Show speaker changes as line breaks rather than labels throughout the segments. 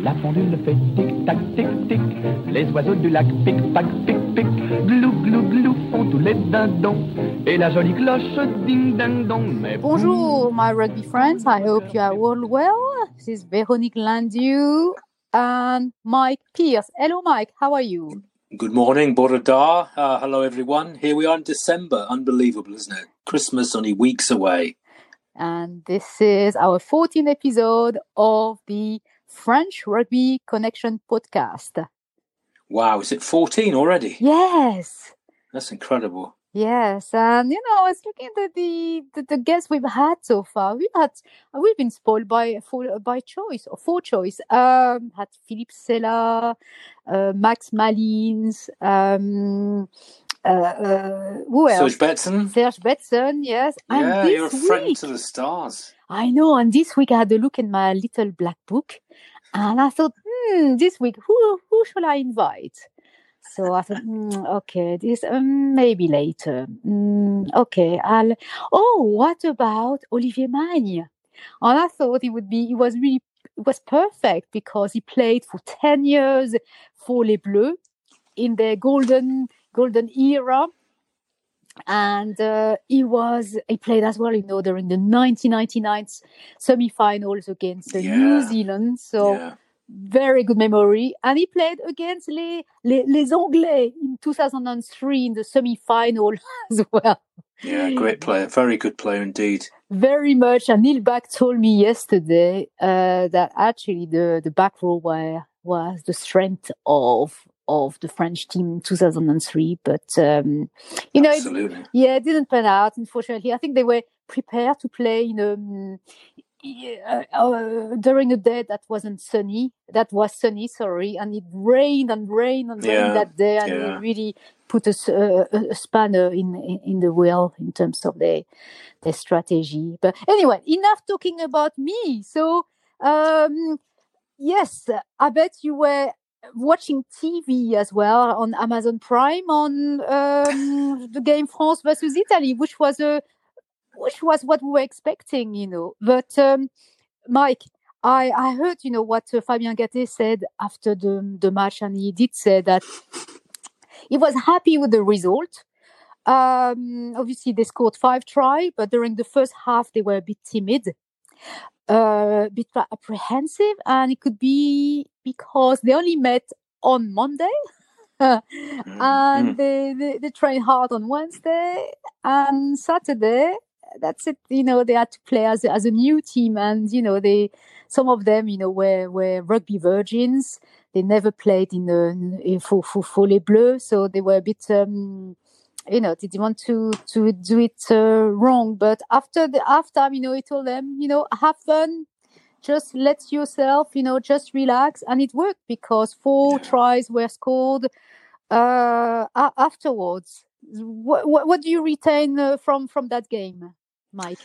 La pendule fait tic-tac, tic-tic. Les oiseaux du lac pic-pac, pic-pic. Glou, glou, glou font tous les dindons. Et la jolie cloche ding-ding-dong. Mais
Bonjour, my rugby friends. I hope you are all well. This is Véronique Landieu and Mike Pierce. Hello, Mike. How are you?
Good morning, Borodar. Uh, hello, everyone. Here we are in December. Unbelievable, isn't it? Christmas only weeks away.
And this is our 14th episode of the French Rugby Connection podcast.
Wow, is it 14 already?
Yes.
That's incredible.
Yes, and you know, I was looking at the, the the guests we've had so far. We've had we've been spoiled by for by choice or for choice. Um, had Philippe Sella, uh, Max Malins, um, who else?
Serge Betsen?
Serge Betsen, yes. And
Yeah, you're a friend
week,
to the stars.
I know. And this week I had a look in my little black book, and I thought, hmm, this week who who shall I invite? So I thought, hmm, okay, this um, maybe later. Mm, okay, I'll. Oh, what about Olivier Magne? And I thought it would be. It was really. It was perfect because he played for ten years for Les Bleus in their golden golden era and uh, he was he played as well you know during the 1999 semi-finals against uh, new zealand so
yeah.
very good memory and he played against les, les, les anglais in 2003 in the semi-final as well
Yeah, great player. Very good player indeed.
very much and neil back told me yesterday uh, that actually the, the back row were, was the strength of of the french team in 2003 but um, you know it, yeah, it didn't pan out, unfortunately. I think they were prepared to play in um, yeah, uh, during a day that wasn't sunny. That was sunny, sorry, and it rained and rained and rained
Yeah,
that day, and
yeah.
it really put a spanner in, in in the wheel in terms of their their strategy. But anyway, enough talking about me. So um, yes, I bet you were watching TV as well on Amazon Prime on um, the game France versus Italy, which was a which was what we were expecting, you know. But um, Mike, I I heard you know what uh, Fabien Galthié said after the the match, and he did say that he was happy with the result. Um, obviously, they scored five try, but during the first half they were a bit timid a bit apprehensive, and it could be because they only met on Monday.
Mm,
and
mm.
they, they they train hard on Wednesday and Saturday. That's it. You know they had to play as a, as a new team, and you know they some of them you know were were rugby virgins. They never played in the in, for for for les Bleus, so they were a bit. Um, you know, didn't want to to do it uh, wrong. But after the halftime, you know, he told them, you know, have fun, just let yourself, you know, just relax, and it worked because four tries were scored uh, afterwards. What, what what do you retain uh, from from that game, Mike?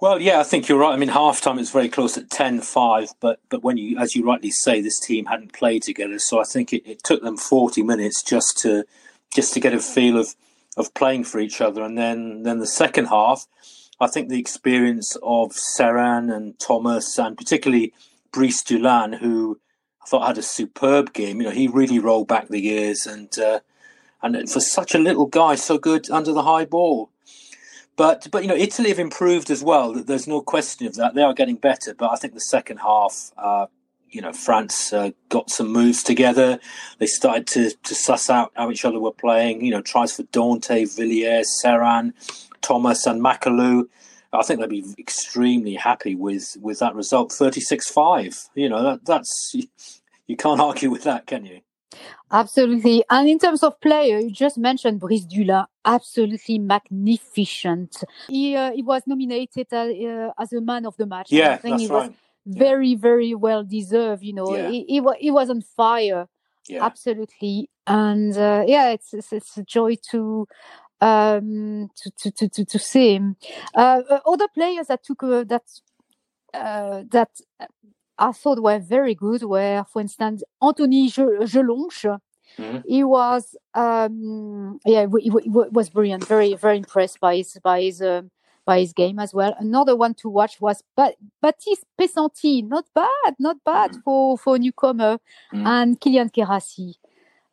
Well, yeah, I think you're right. I mean, halftime it's very close at 10-5, but but when you, as you rightly say, this team hadn't played together, so I think it, it took them forty minutes just to just to get a feel of of playing for each other, and then then the second half, I think the experience of Serin and Thomas, and particularly Brice Dulin, who I thought had a superb game. You know, he really rolled back the years, and uh, and for such a little guy, so good under the high ball. But but you know Italy have improved as well. There's no question of that. They are getting better. But I think the second half, uh, you know, France uh, got some moves together. They started to to suss out how each other were playing. You know, tries for Dante, Villière, Serin, Thomas, and Macalou. I think they'd be extremely happy with with that result, 36-5. You know, that that's you can't argue with that, can you?
Absolutely. And in terms of player, you just mentioned Brice Dulin, absolutely magnificent. He uh, he was nominated uh, uh, as a man of the match.
Yeah, that's
he was
right.
Very very well deserved. You know,
Yeah.
he, he was on fire.
Yeah,
absolutely and uh, yeah it's, it's it's a joy to um to to to to, to see him uh, uh, other players that took uh, that uh, that I thought were very good were for instance Anthony Jelonch
Mhm.
he was um yeah he, he, he was brilliant very very impressed by his by his um, qualifiers game as well. Another one to watch was ba- Baptiste Pesenti. Not bad, not bad
Mm.
for for a newcomer,
Mm.
and Kylian Geraci.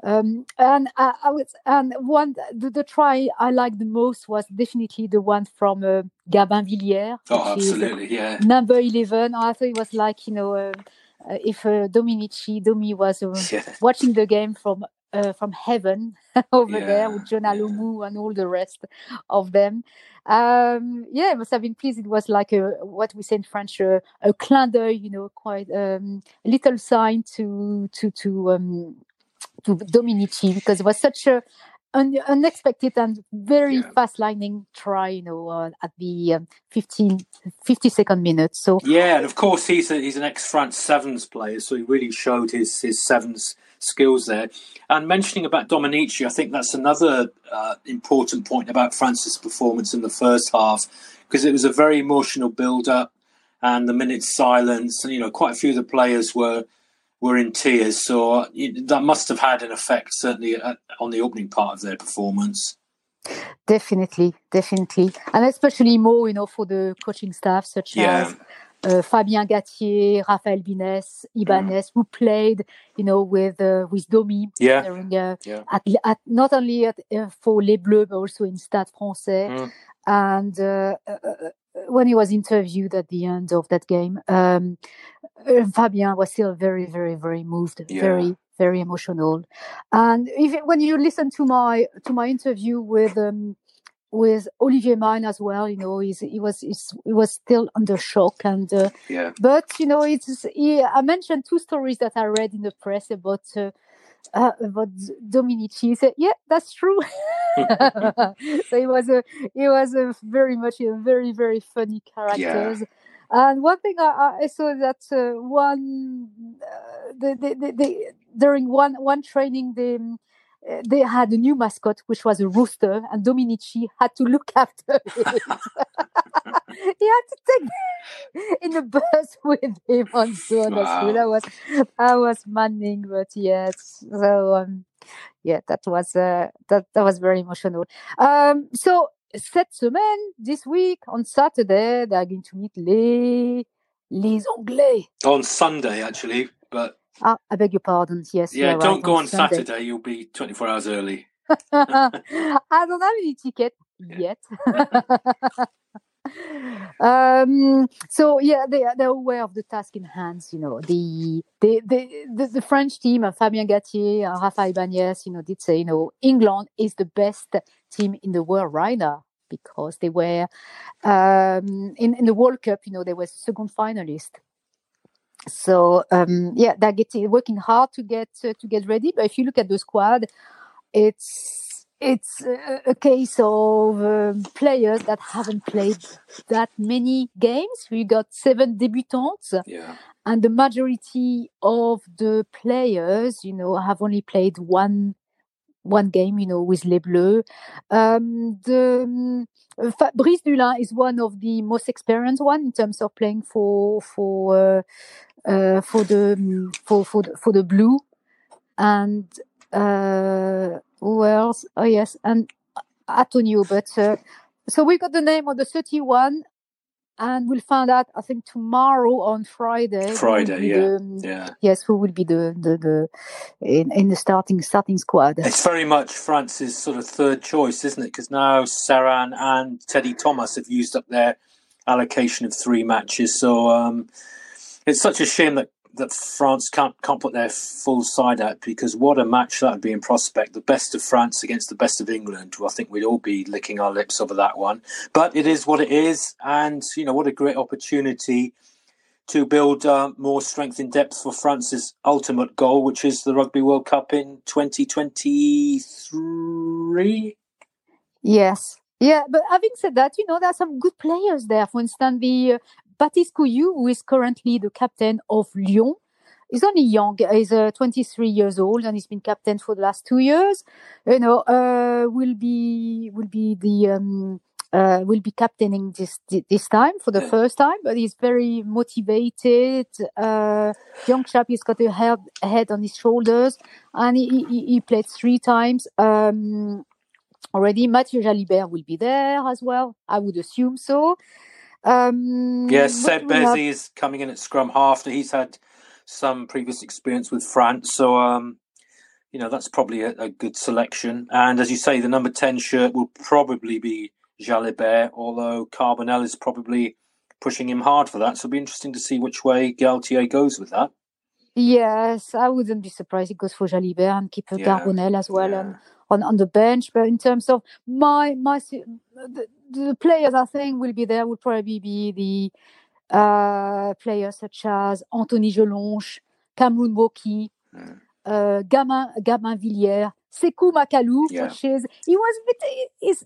Um, and I, I was, and one the, the try I liked the most was definitely the one from uh, Gabin Villière,
Oh,
is
absolutely, yeah.
number eleven. I thought it was like you know uh, uh, if uh, Dominici Domi was uh,
Yeah.
watching the game from uh, from heaven over
Yeah,
there with John
yeah.
And all the rest of them. Um, yeah, I must have been pleased. It was like a what we say in French, a, a clin d'œil, you know, quite um, a little sign to to to um, to Dominici because it was such a un- unexpected and very
Yeah.
fast lightning try, you know, uh, at the um, 15, 52nd minute. So
Yeah, and of course he's a, he's an ex France sevens player, so he really showed his his sevens skills there. And mentioning about Dominici, I think that's another uh, important point about France's performance in the first half because it was a very emotional build up and the minute's silence, and you know quite a few of the players were were in tears, so that must have had an effect certainly at, on the opening part of their performance.
definitely, definitely, and especially more, you know, for the coaching staff such
Yeah,
as uh, Fabien Galthié, Raphaël Bines, Ibanez, who played, you know, with uh, with Domi
yeah,
during uh,
Yeah.
at, at not only at, uh, for Les Bleus but also in Stade Français.
Mm.
And uh, uh, when he was interviewed at the end of that game, um, Fabien was still very, very, very moved,
Yeah.
very, very emotional. And if, when you listen to my to my interview with um, with Olivier Magne as well, you know, he's, he was he's, he was still under shock and. Uh,
yeah,
but you know it's he, i mentioned two stories that i read in the press about uh, uh, about dominici. He said yeah that's true. So he was a he was a very much a very very funny characters. And one thing I, I saw that uh, one uh, the, the, the, the, during one one training uh, they had a new mascot which was a rooster and dominici had to look after it he had to take in the bus with him and so on. True.
Wow.
That was that was maddening, but yes. So um, yeah, that was uh, that that was very emotional. Um, so cette semaine, this week on Saturday, they are going to meet les les Anglais.
on Sunday actually, but
Ah, I beg your pardon. Yes,
Yeah, don't
right,
go on
Sunday.
Saturday. You'll be 24 hours early.
I don't have any ticket yet. um so yeah they are they're aware of the task in hands you know the the the, the, the french team and fabien galthié and rafa ibanez you know did say you know england is the best team in the world right now because they were um in, in the world cup you know they were second finalist so um yeah they're getting working hard to get uh, to get ready but if you look at the squad it's it's a, a case of um, players that haven't played that many games. We got seven debutants,
Yeah.
and the majority of the players, you know, have only played one one game, you know, with Les Bleus. Um, the um, Fabrice Dulin is one of the most experienced one in terms of playing for for uh, uh, for the um, for for the, for the blue, and uh, who else? Oh yes, and Antonio. But uh, so we got the name of the thirty-one. And we'll find out, I think, tomorrow on Friday.
Friday, yeah.
the,
Yeah.
yes, who will be the the, the in, in the starting starting squad?
It's very much France's sort of third choice, isn't it? Because now Serin and Teddy Thomas have used up their allocation of three matches. So um, it's such a shame that, that France can't can't put their full side out because what a match that would be in prospect. The best of France against the best of England. Well, I think we'd all be licking our lips over that one. But it is what it is, and you know what a great opportunity to build uh, more strength in depth for France's ultimate goal, which is the Rugby World Cup in 2023.
Yes. Yeah, but having said that, you know, there are some good players there. For instance, the uh, Baptiste Couilloud, who is currently the captain of Lyon, is only young. He's uh, 23 years old and he's been captain for the last two years. You know, uh, will be will be the um, uh, will be captaining this this time for the first time. But he's very motivated. Uh, young chap, he's got a head, head on his shoulders, and he, he, he played three times. Um, already. Matthieu Jalibert will be there as well. I would assume so. Um,
yeah, Seb
have...
is coming in at scrum half. He's had some previous experience with France, so um, you know that's probably a, a, good selection. And as you say, the number ten shirt will probably be Jalibert, although Carbonel is probably pushing him hard for that. So it'll be interesting to see which way Galthié goes with that.
Yes, I wouldn't be surprised it goes for Jalibert and keep yeah. Carbonel as well yeah. on, on, on the bench. But in terms of my my the, the players I think will be there will probably be the uh, players such as Anthony Jelonch, Cameron Woki, mm. uh, Gabin, Gabin Villière, Sekou Macalou, yeah. which is he was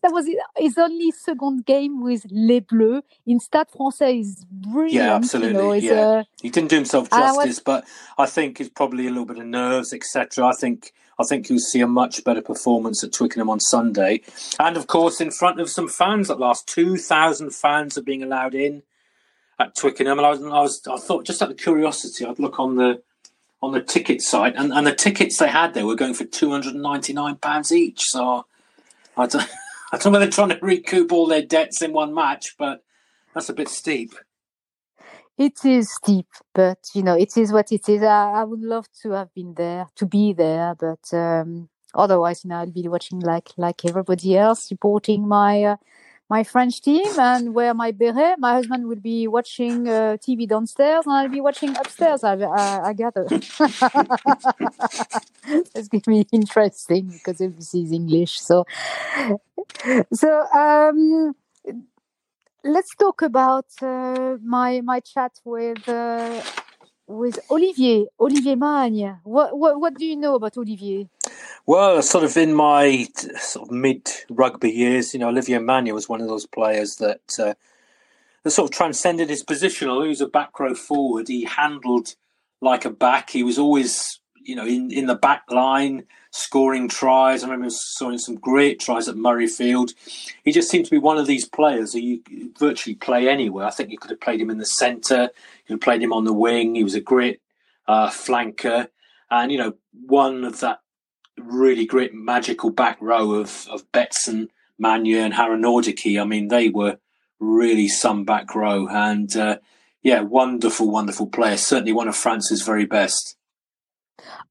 that was his only second game with Les Bleus in Stade Français is brilliant.
Yeah, absolutely. You know, yeah. Uh, he didn't do himself justice, was, but I think it's probably a little bit of nerves, etc. I think I think you'll see a much better performance at Twickenham on Sunday, and of course in front of some fans at last. Two thousand fans are being allowed in at Twickenham, and I was, I was I thought just out of curiosity, I'd look on the on the ticket site, and, and the tickets they had there were going for two hundred and ninety nine pounds each. So I don't, I don't know whether they're trying to recoup all their debts in one match, but that's a bit steep.
It is steep, but you know it is what it is. I, I would love to have been there, to be there, but um, otherwise, you know, I'll be watching like like everybody else, supporting my uh, my French team and wear my beret. My husband will be watching uh, TV downstairs and I'll be watching upstairs. I, I, I gather. it's going to be interesting because is English. So, so um, let's talk about uh, my my chat with. Uh, with Olivier, Olivier Magne. What, what, what do you know about Olivier?
Well, sort of in my sort of mid rugby years, you know, Olivier Magne was one of those players that uh, that sort of transcended his position. Although he was a back row forward, he handled like a back. He was always, you know, in, in the back line, scoring tries. I remember scoring some great tries at Murrayfield. He just seemed to be one of these players who you virtually play anywhere. I think you could have played him in the centre, you could have played him on the wing. He was a great uh, flanker. And, you know, one of that really great magical back row of, of Betsen, Magne, and Harinordoquy. I mean, they were really some back row. And uh, yeah, wonderful, wonderful player. Certainly one of France's very best.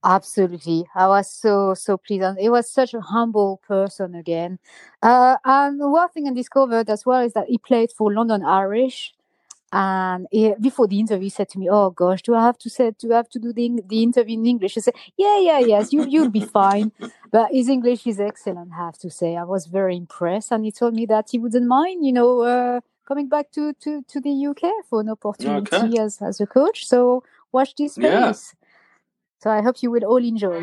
Absolutely. I was so, so pleased. And he was such a humble person again. Uh, and one thing I discovered as well is that he played for London Irish. And he, before the interview, he said to me, "Oh gosh, do I have to say, do I have to do the, the interview in English?" I said, "Yeah, yeah, yes, you you'll be fine." But his English is excellent, I have to say. I was very impressed, and he told me that he wouldn't mind, you know, uh, coming back to, to, to the UK for an opportunity okay. as as a coach. So watch this space. Yeah. So I hope you will all enjoy.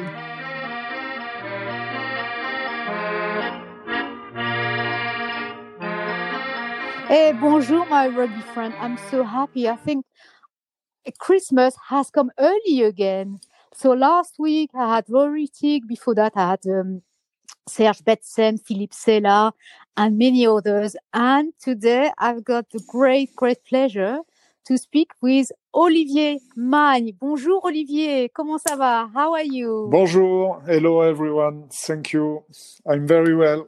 Hey, bonjour, my rugby friend. I'm so happy. I think Christmas has come early again. So last week I had Rory Teague. Before that, I had um, Serge Betsen, Philippe Sella, and many others. And today I've got the great, great pleasure to speak with Olivier Magne. Bonjour, Olivier. Comment ça va? How are you?
Bonjour. Hello, everyone. Thank you. I'm very well.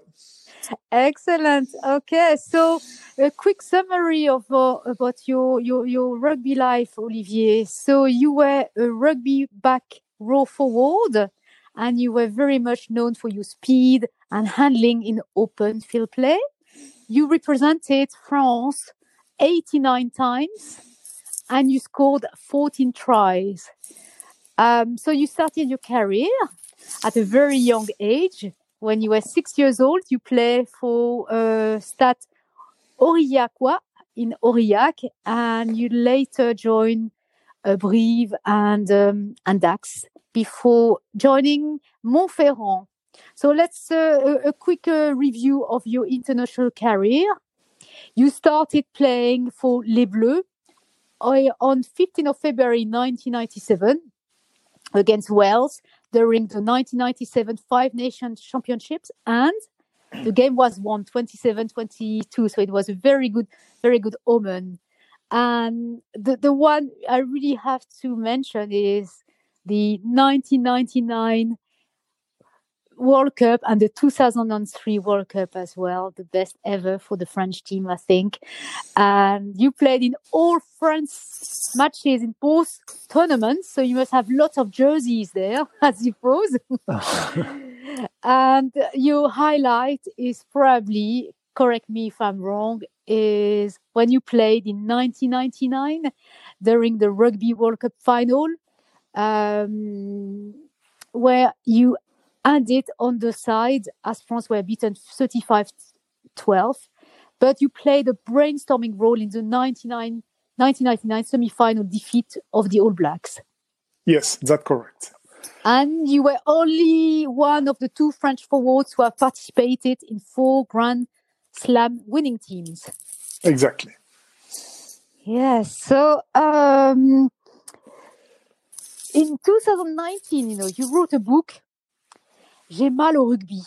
Excellent. Okay, so a quick summary of uh, about your, your your rugby life, Olivier. So you were a rugby back row forward, and you were very much known for your speed and handling in open field play. You represented France 89 times, and you scored 14 tries. Um, so you started your career at a very young age when you were six years old, you play for uh, Stade Aurillacois in Aurillac, and you later joined uh, Brive and um, and Dax before joining Montferrand. So let's uh, a, a quick uh, review of your international career. You started playing for Les Bleus uh, on 15th of February 1997 against Wales during the 1997 Five Nations Championships, and the game was won 27-22. So it was a very good, very good omen. And the the one I really have to mention is the 1999 World Cup and the 2003 World Cup as well, the best ever for the French team, I think. And you played in all France matches in both tournaments, so you must have lots of jerseys there, I suppose. and your highlight is probably, correct me if I'm wrong, is when you played in 1999 during the Rugby World Cup final, um, where you ended on the side as France were beaten 35 12. But you played a brainstorming role in the 99, 1999 semi final defeat of the All Blacks.
Yes, that's correct.
And you were only one of the two French forwards who have participated in four Grand Slam winning teams.
Exactly.
Yes. So um, in 2019, you know, you wrote a book, J'ai mal au rugby,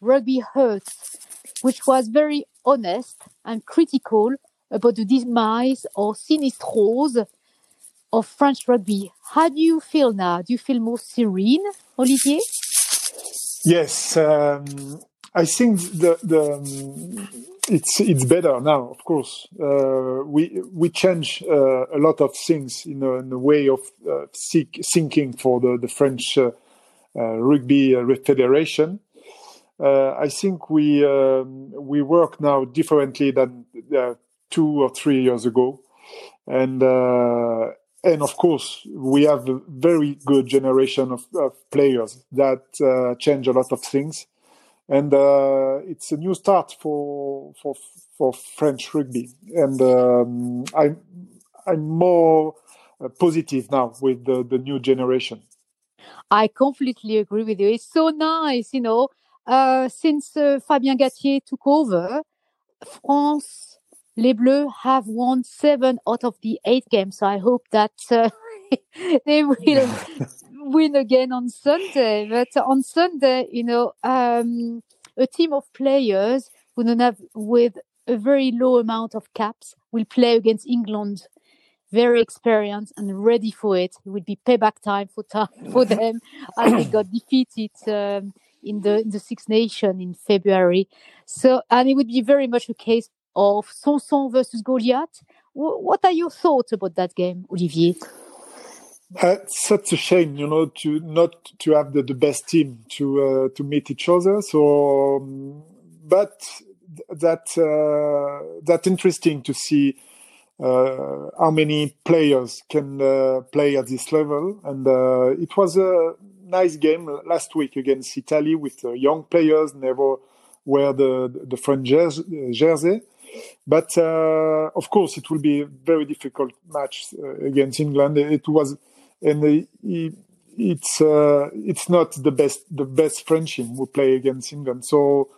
Rugby Hurts, which was very honest and critical about the demise or sinistros of French rugby. How do you feel now? Do you feel more serene, Olivier?
Yes, um, I think the the um, it's it's better now. Of course, uh, we we change uh, a lot of things in a, in a way of uh, thinking for the the French uh, rugby uh, federation. I think we um, we work now differently than two or three years ago, and and of course we have a very good generation of, of players that change a lot of things and uh, it's a new start for for for French rugby, and um, I'm I'm more uh, positive now with the, the new generation.
I completely agree with you. It's so nice, you know. Uh, since uh, Fabien Galthié took over, France, Les Bleus have won seven out of the eight games. So I hope that uh, they will win again on Sunday. But on Sunday, you know, um, a team of players who don't have with a very low amount of caps will play against England. Very experienced and ready for it. It will be payback time for for them as they got defeated um, in the in the Six Nation in February. So, and it would be very much a case of Sanson versus Goliath. W- what are your thoughts about that game, Olivier?
Uh, such a shame, you know, to not to have the, the best team to uh, to meet each other. So, um, but that uh, that interesting to see uh, how many players can uh, play at this level. And uh, it was a nice game last week against Italy with young players, never wear the the French jersey. But of course, it will be a very difficult match against England. It was and it's uh, it's not the best the best French team who play against England. So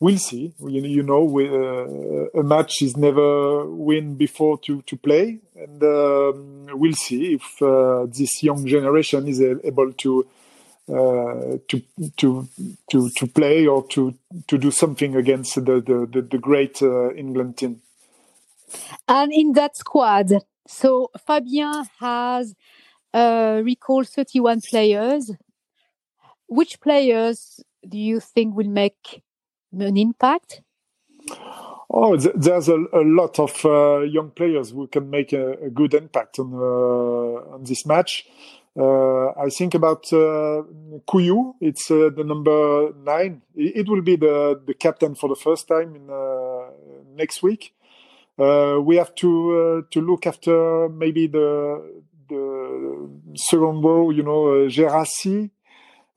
we'll see. You, you know, we, uh, a match is never win before to to play, and um, we'll see if uh, this young generation is able to. Uh, to to to to play or to to do something against the the, the, the great uh, England team.
And in that squad, so Fabien has uh, recall 31 players. Which players do you think will make an impact?
Oh, there's a, a lot of uh, young players who can make a, a good impact on uh, on this match. Uh, I think about uh, Couilloud. It's uh, the number nine. It, will be the, the captain for the first time in uh, next week. We have to to look after maybe the the second row, you know, Geraci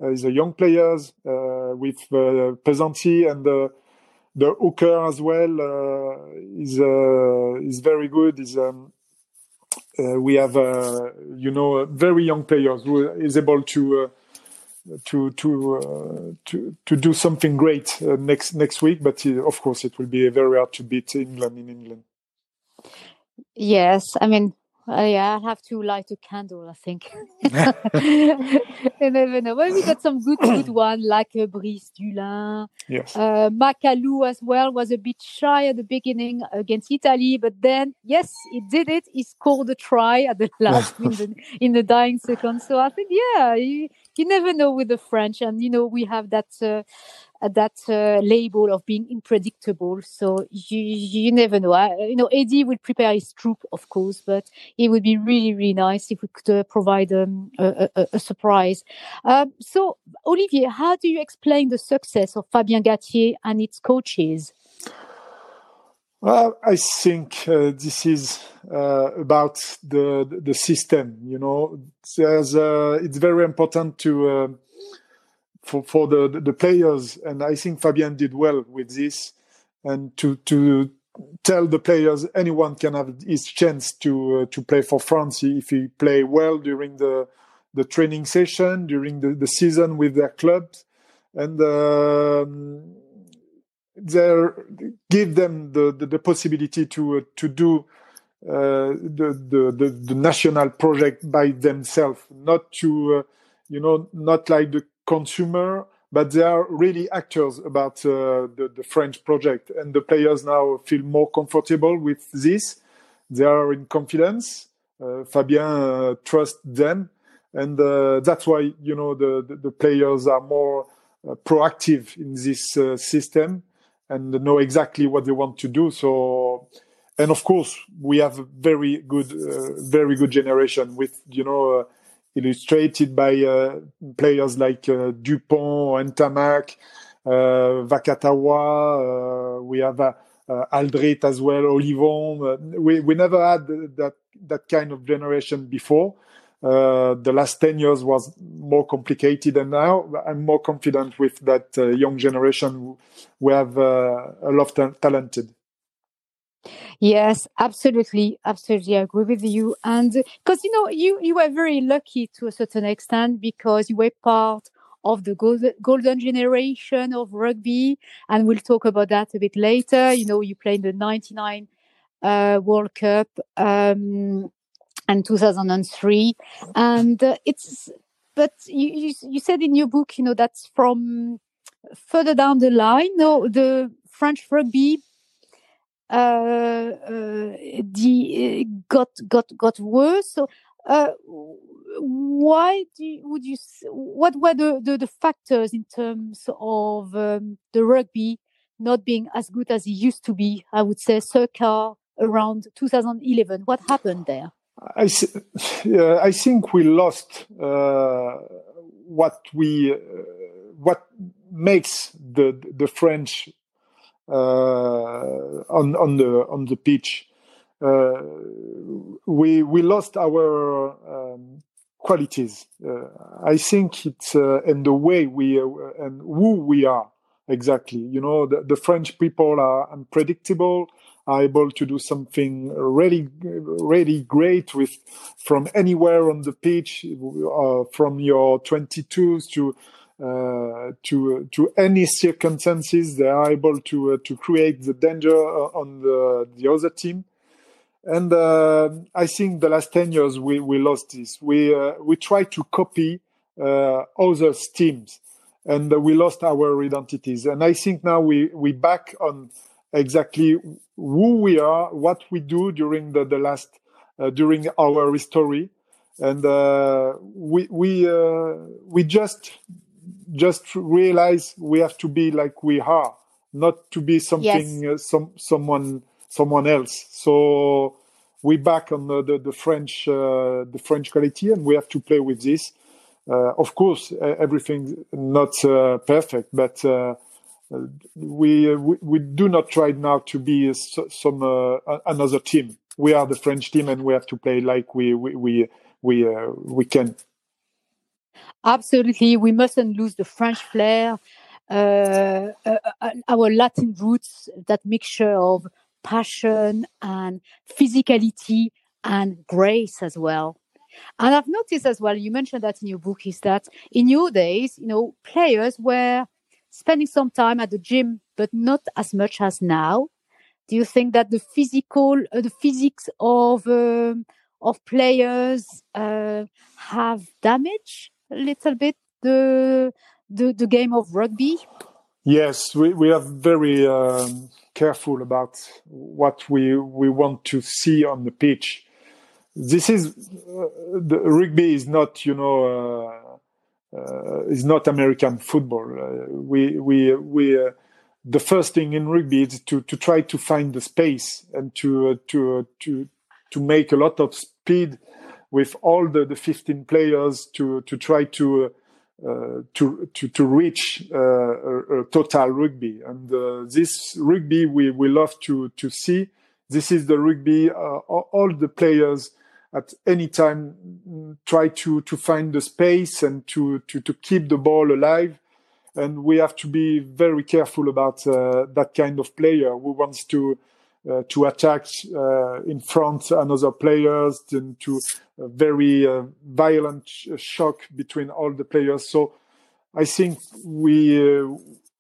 uh, is a young players uh, with uh, Pesenti and the the hooker as well uh, is uh, is very good. Is um, uh, we have uh, you know very young players who is able to to to to to do something great next next week. But of course, it will be very hard to beat England in England.
Yes, I mean Uh, yeah, I'll have to light a candle, I think. you never know. Well, we got some good, good one like uh, Brice Dulin.
Yes.
Uh, Macalou as well was a bit shy at the beginning against Italy, but then, yes, he did it. He scored a try at the last in, the, in the dying second. So I think, yeah, you, you never know with the French. And, you know, we have that uh, that uh, label of being unpredictable. So you you never know. I, you know, Eddie will prepare his troop, of course, but it would be really really nice if we could uh, provide um, a, a, a, surprise. Um, so Olivier, how do you explain the success of Fabien Galthié and its coaches?
Well, I think uh, this is uh, about the the system. You know, uh, it's very important to uh, for for the, the players, and I think Fabien did well with this, and to to tell the players anyone can have his chance to uh, to play for France if he play well during the the training session during the, the season with their clubs, and um, there give them the, the, the possibility to uh, to do uh, the, the, the the national project by themselves, not to uh, you know not like the consumer, but they are really actors about uh, the, the French project. And the players now feel more comfortable with this. They are in confidence. Uh, Fabien uh, trusts them. And uh, that's why, you know, the, the, the players are more uh, proactive in this uh, system and know exactly what they want to do. So, and of course, we have a very good, very good generation with, you know, illustrated by uh, players like uh, Dupont, Ntamack, uh, Vakatawa. we have Alldritt as well, Ollivon. we we never had that that kind of generation before. Uh, the last 10 years was more complicated and now i'm more confident with that uh, young generation we have uh, a lot of talented
Yes, absolutely, absolutely, I agree with you. And because you know, you you were very lucky to a certain extent because you were part of the golden generation of rugby, and we'll talk about that a bit later. You know, you played the '99 uh, World Cup um, and 2003, and uh, it's. But you, you you said in your book, you know, that's from further down the line. No, the French rugby the, uh, got got got worse. So, why do you, would you? What were the, the, the factors in terms of um, the rugby not being as good as it used to be? I would say circa around 2011. What happened there?
I, uh, I think we lost uh, what we uh, what makes the the French uh, on on the on the pitch. Uh, we we lost our um, qualities. Uh, I think it's in the way we and who we are exactly. You know, the, the French people are unpredictable are able to do something really, really great with from anywhere on the pitch, uh, from your 22s to uh, to to any circumstances they are able to uh, to create the danger uh, on the the other team and uh, I think the last 10 years we, we lost this. We uh, we try to copy uh, other teams, and we lost our identities. And I think now we we back on exactly who we are, what we do during the the last during our history, and we we we just just realize we have to be like we are, not to be something yes. uh, some someone someone else. So we back on the the, the French uh, the French quality, and we have to play with this. Uh, of course, everything not uh, perfect, but uh, we, we, we do not try now to be some uh, another team. We are the French team, and we have to play like we we we we, we can.
Absolutely, we mustn't lose the French flair, uh, uh, uh, our Latin roots, that mixture of passion and physicality and grace as well. And I've noticed as well, you mentioned that in your book, is that in your days, you know, players were spending some time at the gym, but not as much as now. Do you think that the physical, uh, the physics of um, of players uh, have damaged a little bit the the, the game of rugby?
Yes, we, we are very um, careful about what we we want to see on the pitch. This is uh, the rugby is not you know uh, uh, is not American football. Uh, we we we uh, the first thing in rugby is to to try to find the space and to uh, to to to make a lot of speed with all the, the 15 players to to try to uh, to, to to reach uh, a, a, total rugby. And uh, this rugby we, we love to to see. This is the rugby. all the players at any time try to to find the space and to to to keep the ball alive. And we have to be very careful about that kind of player who wants to uh, Uh, to attack uh, in front another players and to a very uh, violent shock between all the players. So I think we uh,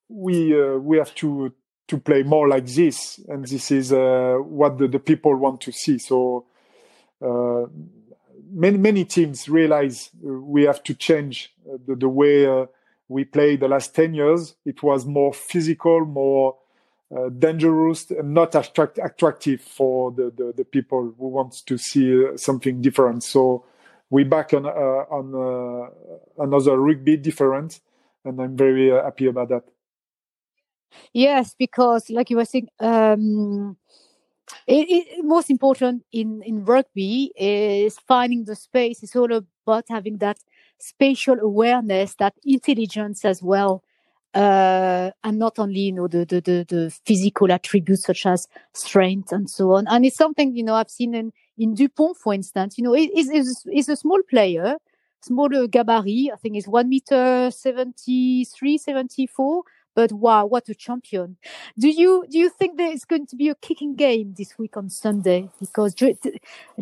we uh, we have to to play more like this, and this is what the, the people want to see. So many many teams realize we have to change the, the way uh, we play the last 10 years it was more physical more uh, dangerous and not attract, attractive for the, the, the, people who want to see uh, something different. So we back on uh, on uh, another rugby different, and I'm very uh, happy about that.
Yes, because like you were saying, um, it, it, most important in in rugby is finding the space. It's all about having that spatial awareness, that intelligence as well uh, and not only you know the, the, the the physical attributes such as strength and so on. And it's something you know I've seen in in Dupont, for instance. You know, is is is a small player, smaller gabarit. I think he's one meter 73, 74. But wow, what a champion! Do you do you think there is going to be a kicking game this week on Sunday? Because Joe,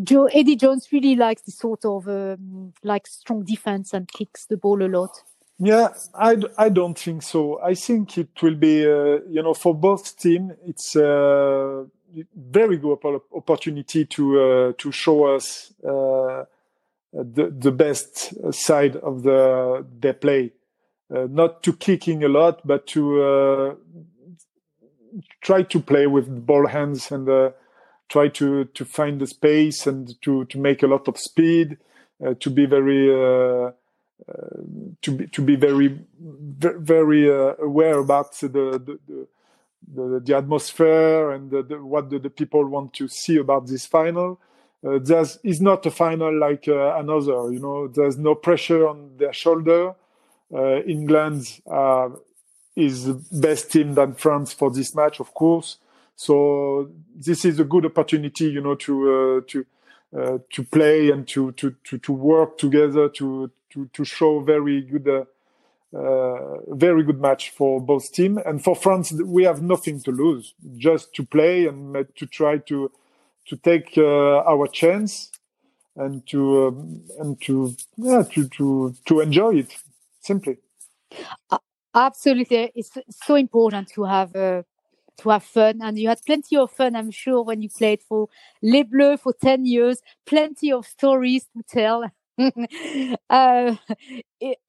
Joe Eddie Jones really likes this sort of um, like strong defense and kicks the ball a lot.
Yeah, I, I don't think so. I think it will be, uh, you know, for both teams, it's a very good opportunity to uh, to show us uh, the the best side of the their play. Uh, not to kicking a lot, but to uh, try to play with ball hands and uh, try to to find the space and to to make a lot of speed, to be very to be to be very very uh, aware about the the, the, the atmosphere and the, what the, people want to see about this final. Uh, there's is not a final like uh, another. You know, there's no pressure on their shoulder. Uh, England uh, is the best team than France for this match, of course. So this is a good opportunity, you know, to uh, to to play and to, to, to, to work together to, to, to show very good, uh, uh, very good match for both teams. And for France, we have nothing to lose, just to play and to try to, to take uh, our chance and to, um, and to, yeah, to, to, to enjoy it simply.
Absolutely. It's so important to have uh, to have fun. And you had plenty of fun, I'm sure, when you played for Les Bleus for 10 years, plenty of stories to tell. uh,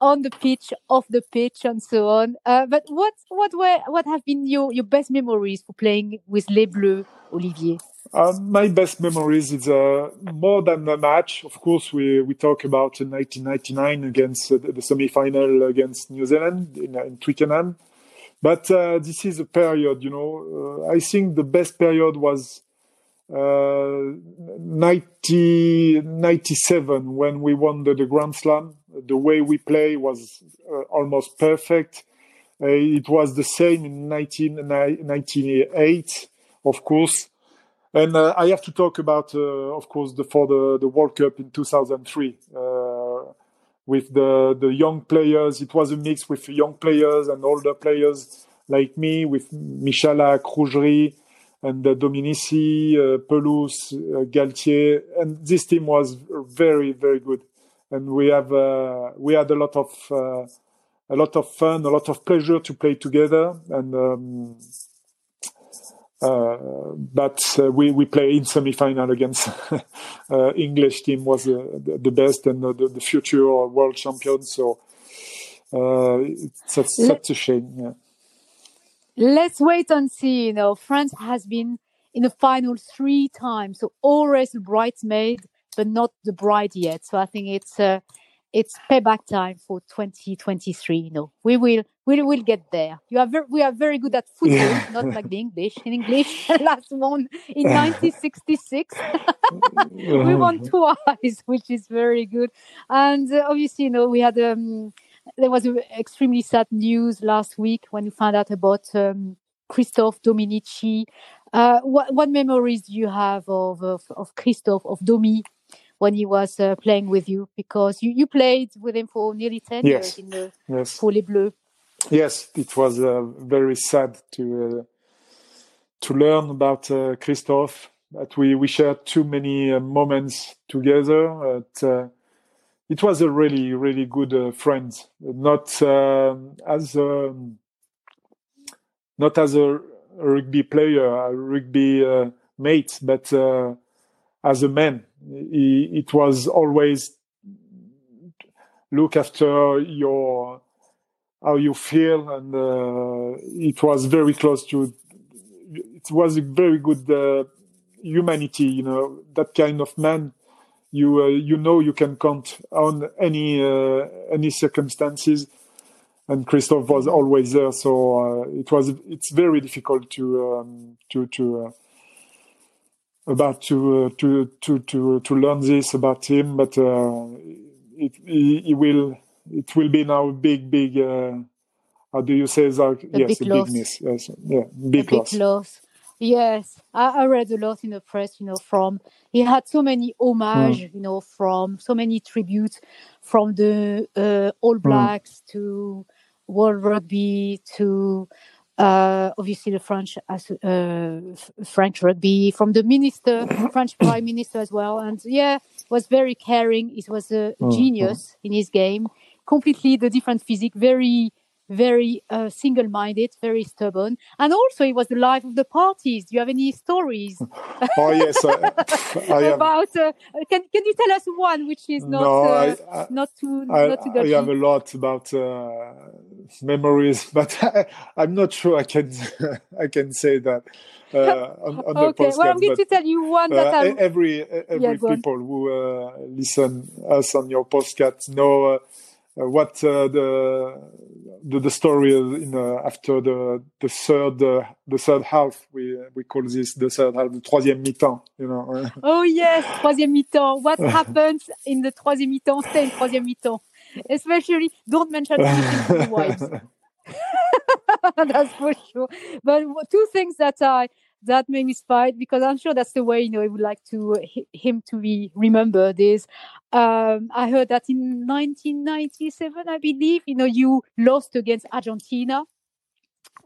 on the pitch, off the pitch, and so on. Uh, but what what were what have been your, your best memories for playing with Les Bleus, Olivier?
Uh, my best memories is uh, more than the match. Of course, we, we talk about 1999 against uh, the semi final against New Zealand in, in Twickenham. But uh, this is a period, you know. Uh, I think the best period was uh, 1997 when we won the, the, Grand Slam. The way we play was uh, almost perfect. Uh, it was the same in 19, 1998, of course. And uh, I have to talk about, of course, the, for the, the World Cup in 2003 with the the young players. It was a mix with young players and older players like me, with Michalak, Rougerie, and uh, Dominici, uh, Pelous, uh, Galthié, and this team was very very good. And we have uh, we had a lot of uh, a lot of fun, a lot of pleasure to play together, and. Um, Uh, but uh, we we play in semi-final against uh, English team was the, the best and the, the future world champion. So it's such, such a shame. Yeah.
Let's wait and see. You know, France has been in the final three times, so always the bridesmaid, but not the bride yet. So I think it's uh, it's payback time for 2023. You know, we will we will get there. You are very, we are very good at football, yeah. not like the English. In English, last one in 1966, we won twice, which is very good. And uh, obviously, you know, we had um, there was extremely sad news last week when we found out about um, Christophe Dominici. Uh, what what memories do you have of of, of Christophe of Domi? when he was uh, playing with you because you, you played with him for nearly 10 yes. years in the yes. pour les bleus
yes it was uh, very sad to uh, to learn about uh, christophe that we we shared too many uh, moments together uh, it was a really really good friend not as a, um, not as a rugby player a rugby mate but as a man. He, it was always look after your how you feel, and uh, it was very close to. It was a very good uh, humanity, you know, that kind of man. You uh, you know you can count on any uh, any circumstances, and Christophe was always there. So uh, it was it's very difficult to um, to to uh, about to uh, to to to to learn this about him, but uh, it he, will it will be now a big big uh, how do you say that?
A
yes,
big
a
loss.
big miss. Yes, yeah, big,
a
loss.
big loss. Yes, I, I, read a lot in the press. You know, from he had so many homage. Mm. You know, from so many tributes from the uh, All hmm. Blacks mm. to World Rugby to uh, obviously the French uh, French rugby from the minister, French prime minister as well, and yeah, was very caring. He was a mm-hmm. genius in his game, completely the different physique, very very uh, single-minded, very stubborn, and also he was the life of the parties. Do you have any stories?
oh yes, I, I
about. Uh, can Can you tell us one which is not no, uh, I, not too
I,
not too
I have a lot about uh, memories, but I, am not sure I can I can say that. Uh, on, on
okay, well, I'm going to tell you one that
uh, every every yeah, people who listen us on your podcast know uh, what uh, the, the, the story in uh, after the the third the third half. We we call this the third half the troisième mi-temps you know.
Oh yes troisième mi-temps. What happens in the troisième mi-temps stay in troisième mi-temps especially don't mention anything to wives that's for sure. But two things that I that made me smile because I'm sure that's the way you know I would like to him to be remembered. Is um, I heard that in 1997, I believe, you know, you lost against Argentina,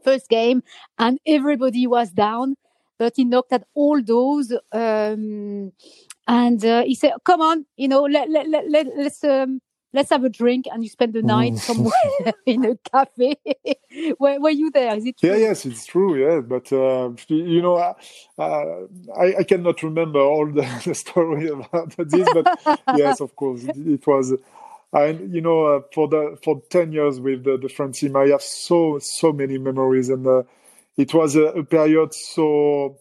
first game, and everybody was down, but he knocked at all those. Um, and uh, he said, "Come on, you know, let let let, let let's um, let's have a drink and you spend the night mm. somewhere in a cafe. were, were, you there? Is it true?
Yeah, yes, it's true. Yeah, but uh, you know, uh, I, I cannot remember all the, the story about this, but yes, of course, it, it was. And you know, uh, for the for ten years with the, the French team, I have so so many memories, and uh, it was a, a, period so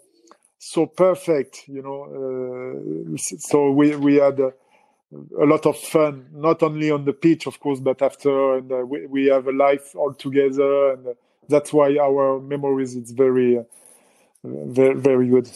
so perfect. You know, uh, so we we had uh, a lot of fun, not only on the pitch, of course, but after, and uh, we, we have a life all together, and uh, that's why our memories it's very, uh, very, very good.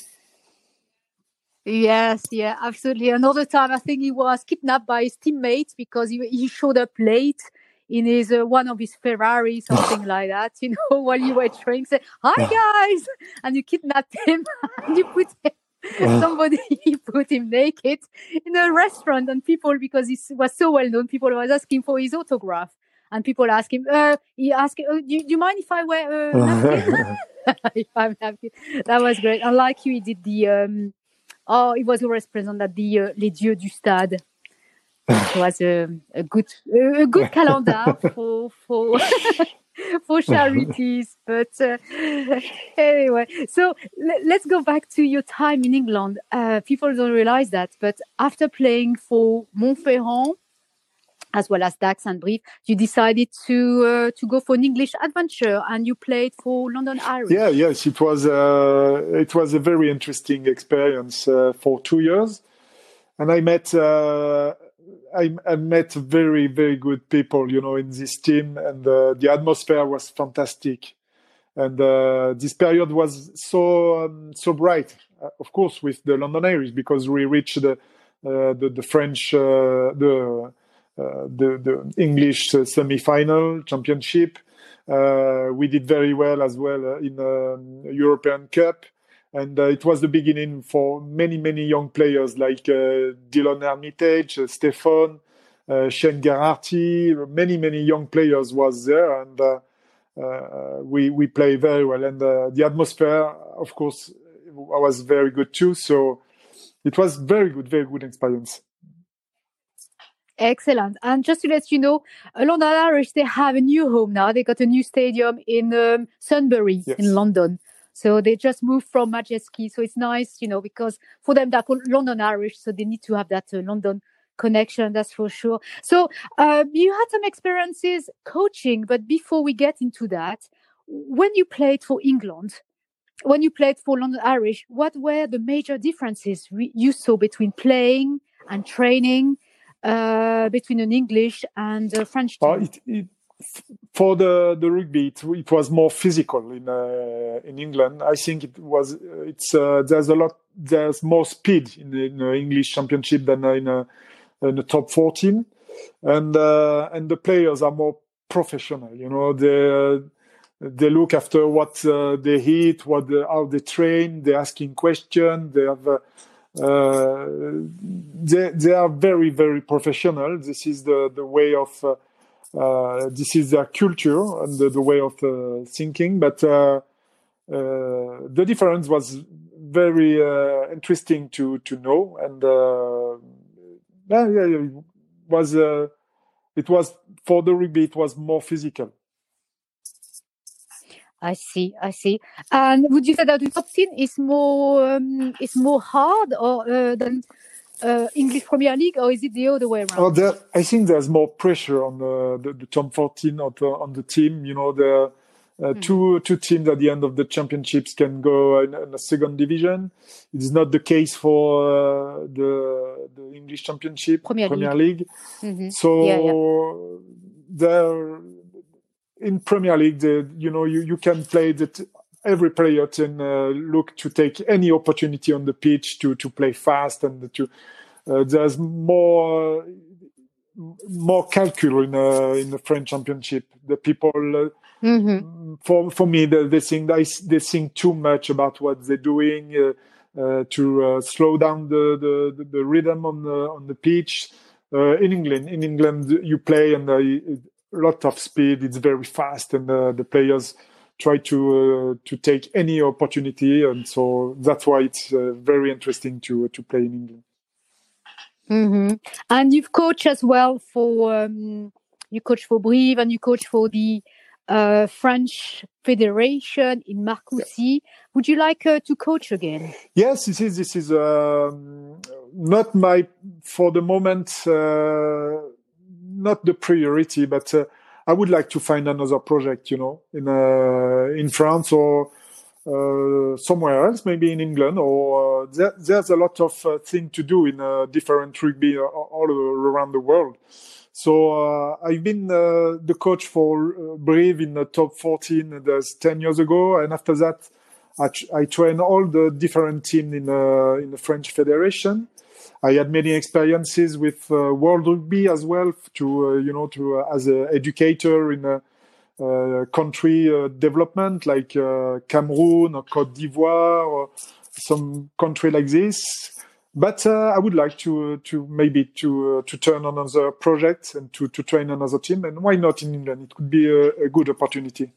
Yes, yeah, absolutely. Another time, I think he was kidnapped by his teammates because he, he showed up late in his uh, one of his Ferrari, something like that. You know, while you were training, say hi guys, and you kidnapped him and you put him somebody put him naked in a restaurant and people because he was so well known people was asking for his autograph. And people ask him uh, he asked uh, do, do, you mind if i wear a napkin? If i'm napkin. That was great. And like you he did the um, oh it was always present at the uh, les dieux du stade. It was a, a good a good calendar for for for charities. but uh, anyway, so let's go back to your time in England. Uh, people don't realize that, but after playing for Montferrand, as well as Dax and Brive, you decided to uh, to go for an English adventure, and you played for London Irish.
Yeah, yes, it was uh, it was a very interesting experience uh, for two years, and I met uh, I, I, met very very good people, you know, in this team, and uh, the atmosphere was fantastic, and uh, this period was so um, so bright, of course, with the London Irish because we reached the the, the French the uh, the, the English semi-final championship. Uh, we did very well as well in um, European Cup and uh, it was the beginning for many many young players like uh, Delon Armitage, uh, Steffon, uh, Shane Geraghty, many many young players was there, and we we play very well, and the atmosphere, of course, was very good too. So it was very good, very good experience.
Excellent. And just to let you know, London Irish, they have a new home now. They got a new stadium in um, Sunbury yes. in London. So they just moved from Madejski. So it's nice, you know, because for them, they're London Irish. So they need to have that uh, London connection, that's for sure. So uh, you had some experiences coaching, but before we get into that, when you played for England, when you played for London Irish, what were the major differences you saw between playing and training? uh, between an English and a French
uh, team? It, it, for the, the rugby, it, it, was more physical in uh, in England. I think it was it's uh, there's a lot there's more speed in the, in the English Championship than in, a, in the top 14, and uh, and the players are more professional. You know they they look after what uh, they eat, what how they train. They're asking questions. They have uh, they, they are very very professional. This is the the way of uh, uh, Uh, this is their culture and the, the way of uh, thinking. But uh, the difference was very interesting to to know, and yeah, yeah, it was it was for the rugby. It was more physical.
I see, I see. And would you say that the top team is more um, is more hard or uh, than uh, English Premier League, or is it the other way around?
Oh, there, I think there's more pressure on the, the, the top 14 on the, on the team. You know, the uh, mm. two two teams at the end of the championships can go in, in a second division. It is not the case for uh, the the English Championship,
Premier,
Premier League. League.
Mm-hmm.
So
yeah, yeah.
there in Premier League, the, you know, you, you can play that every player can uh, look to take any opportunity on the pitch to to play fast and to uh, there's more more calcul in uh, in the French Championship. The people, uh,
mm-hmm.
for for me, they, they think they, they think too much about what they're doing uh, uh, to slow down the, the, the rhythm on the on the pitch. in England, in England, you play and a lot of speed. It's very fast, and uh, the players try to uh, to take any opportunity, and so that's why it's uh, very interesting to to play in England.
Mm-hmm. And you've coached as well for um, you coach for Brive and you coach for the uh, French Federation in Marcoussis. Would you like uh, to coach again?
Yes, this is this is um, not my for the moment uh, not the priority, but uh, I would like to find another project, you know, in uh, in France or uh, somewhere else, maybe in England. Or uh, there, there's a lot of uh, thing to do in uh, different rugby all around the world. So I've been the coach for Brive in the top 14. That's 10 years ago, and after that, I, I train all the different teams in in the French Federation. I had many experiences with uh, World Rugby as well, to uh, you know, to uh, as an educator in a uh, country uh, development like uh, Cameroon or Cote d'Ivoire or some country like this. But I would like to to maybe to to turn another project and to to train another team. And why not in England? It could be a, a good opportunity.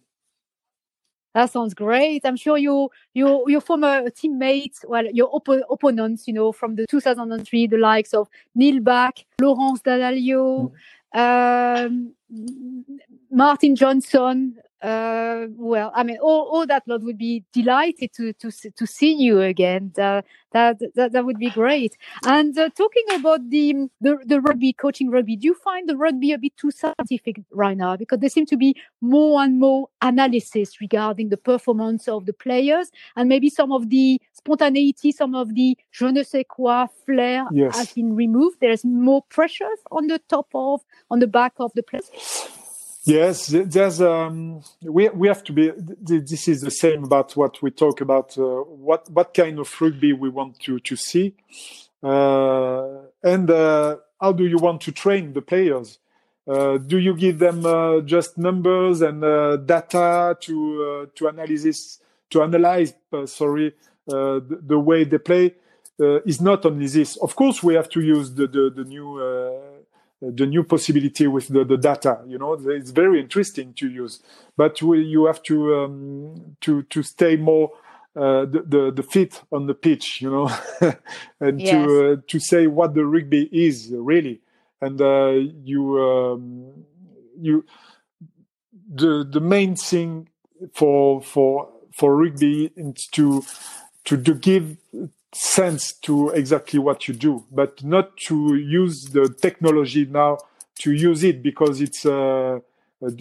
That sounds great. I'm sure you, you, your former teammates, well, your op- opponents, you know, from the 2003, the likes of Neil Back, Laurence Dallaglio, mm. um, Martin Johnson, uh, well, I mean, all, all that lot would be delighted to to to see you again. Uh, that, that that would be great. And uh, talking about the, the the rugby coaching rugby, do you find the rugby a bit too scientific right now? Because there seem to be more and more analysis regarding the performance of the players, and maybe some of the spontaneity, some of the je ne sais quoi flair
Yes.
has been removed. There's more pressure on the top of on the back of the players.
Yes, there's um, we we have to be. This is the same about what we talk about. Uh, what what kind of rugby we want to to see, uh, and uh, how do you want to train the players? Uh, do you give them uh, just numbers and uh, data to to analysis to analyze? Sorry, the, the way they play is not only this. Of course, we have to use the the, the new. The new possibility with the, the data you know it's very interesting to use but we, you have to um, to to stay more uh, the, the the fit on the pitch you know and
Yes.
to uh, to say what the rugby is really and uh, you um, you the the main thing for for for rugby is to to, to give sense to exactly what you do, but not to use the technology now to use it because it's uh,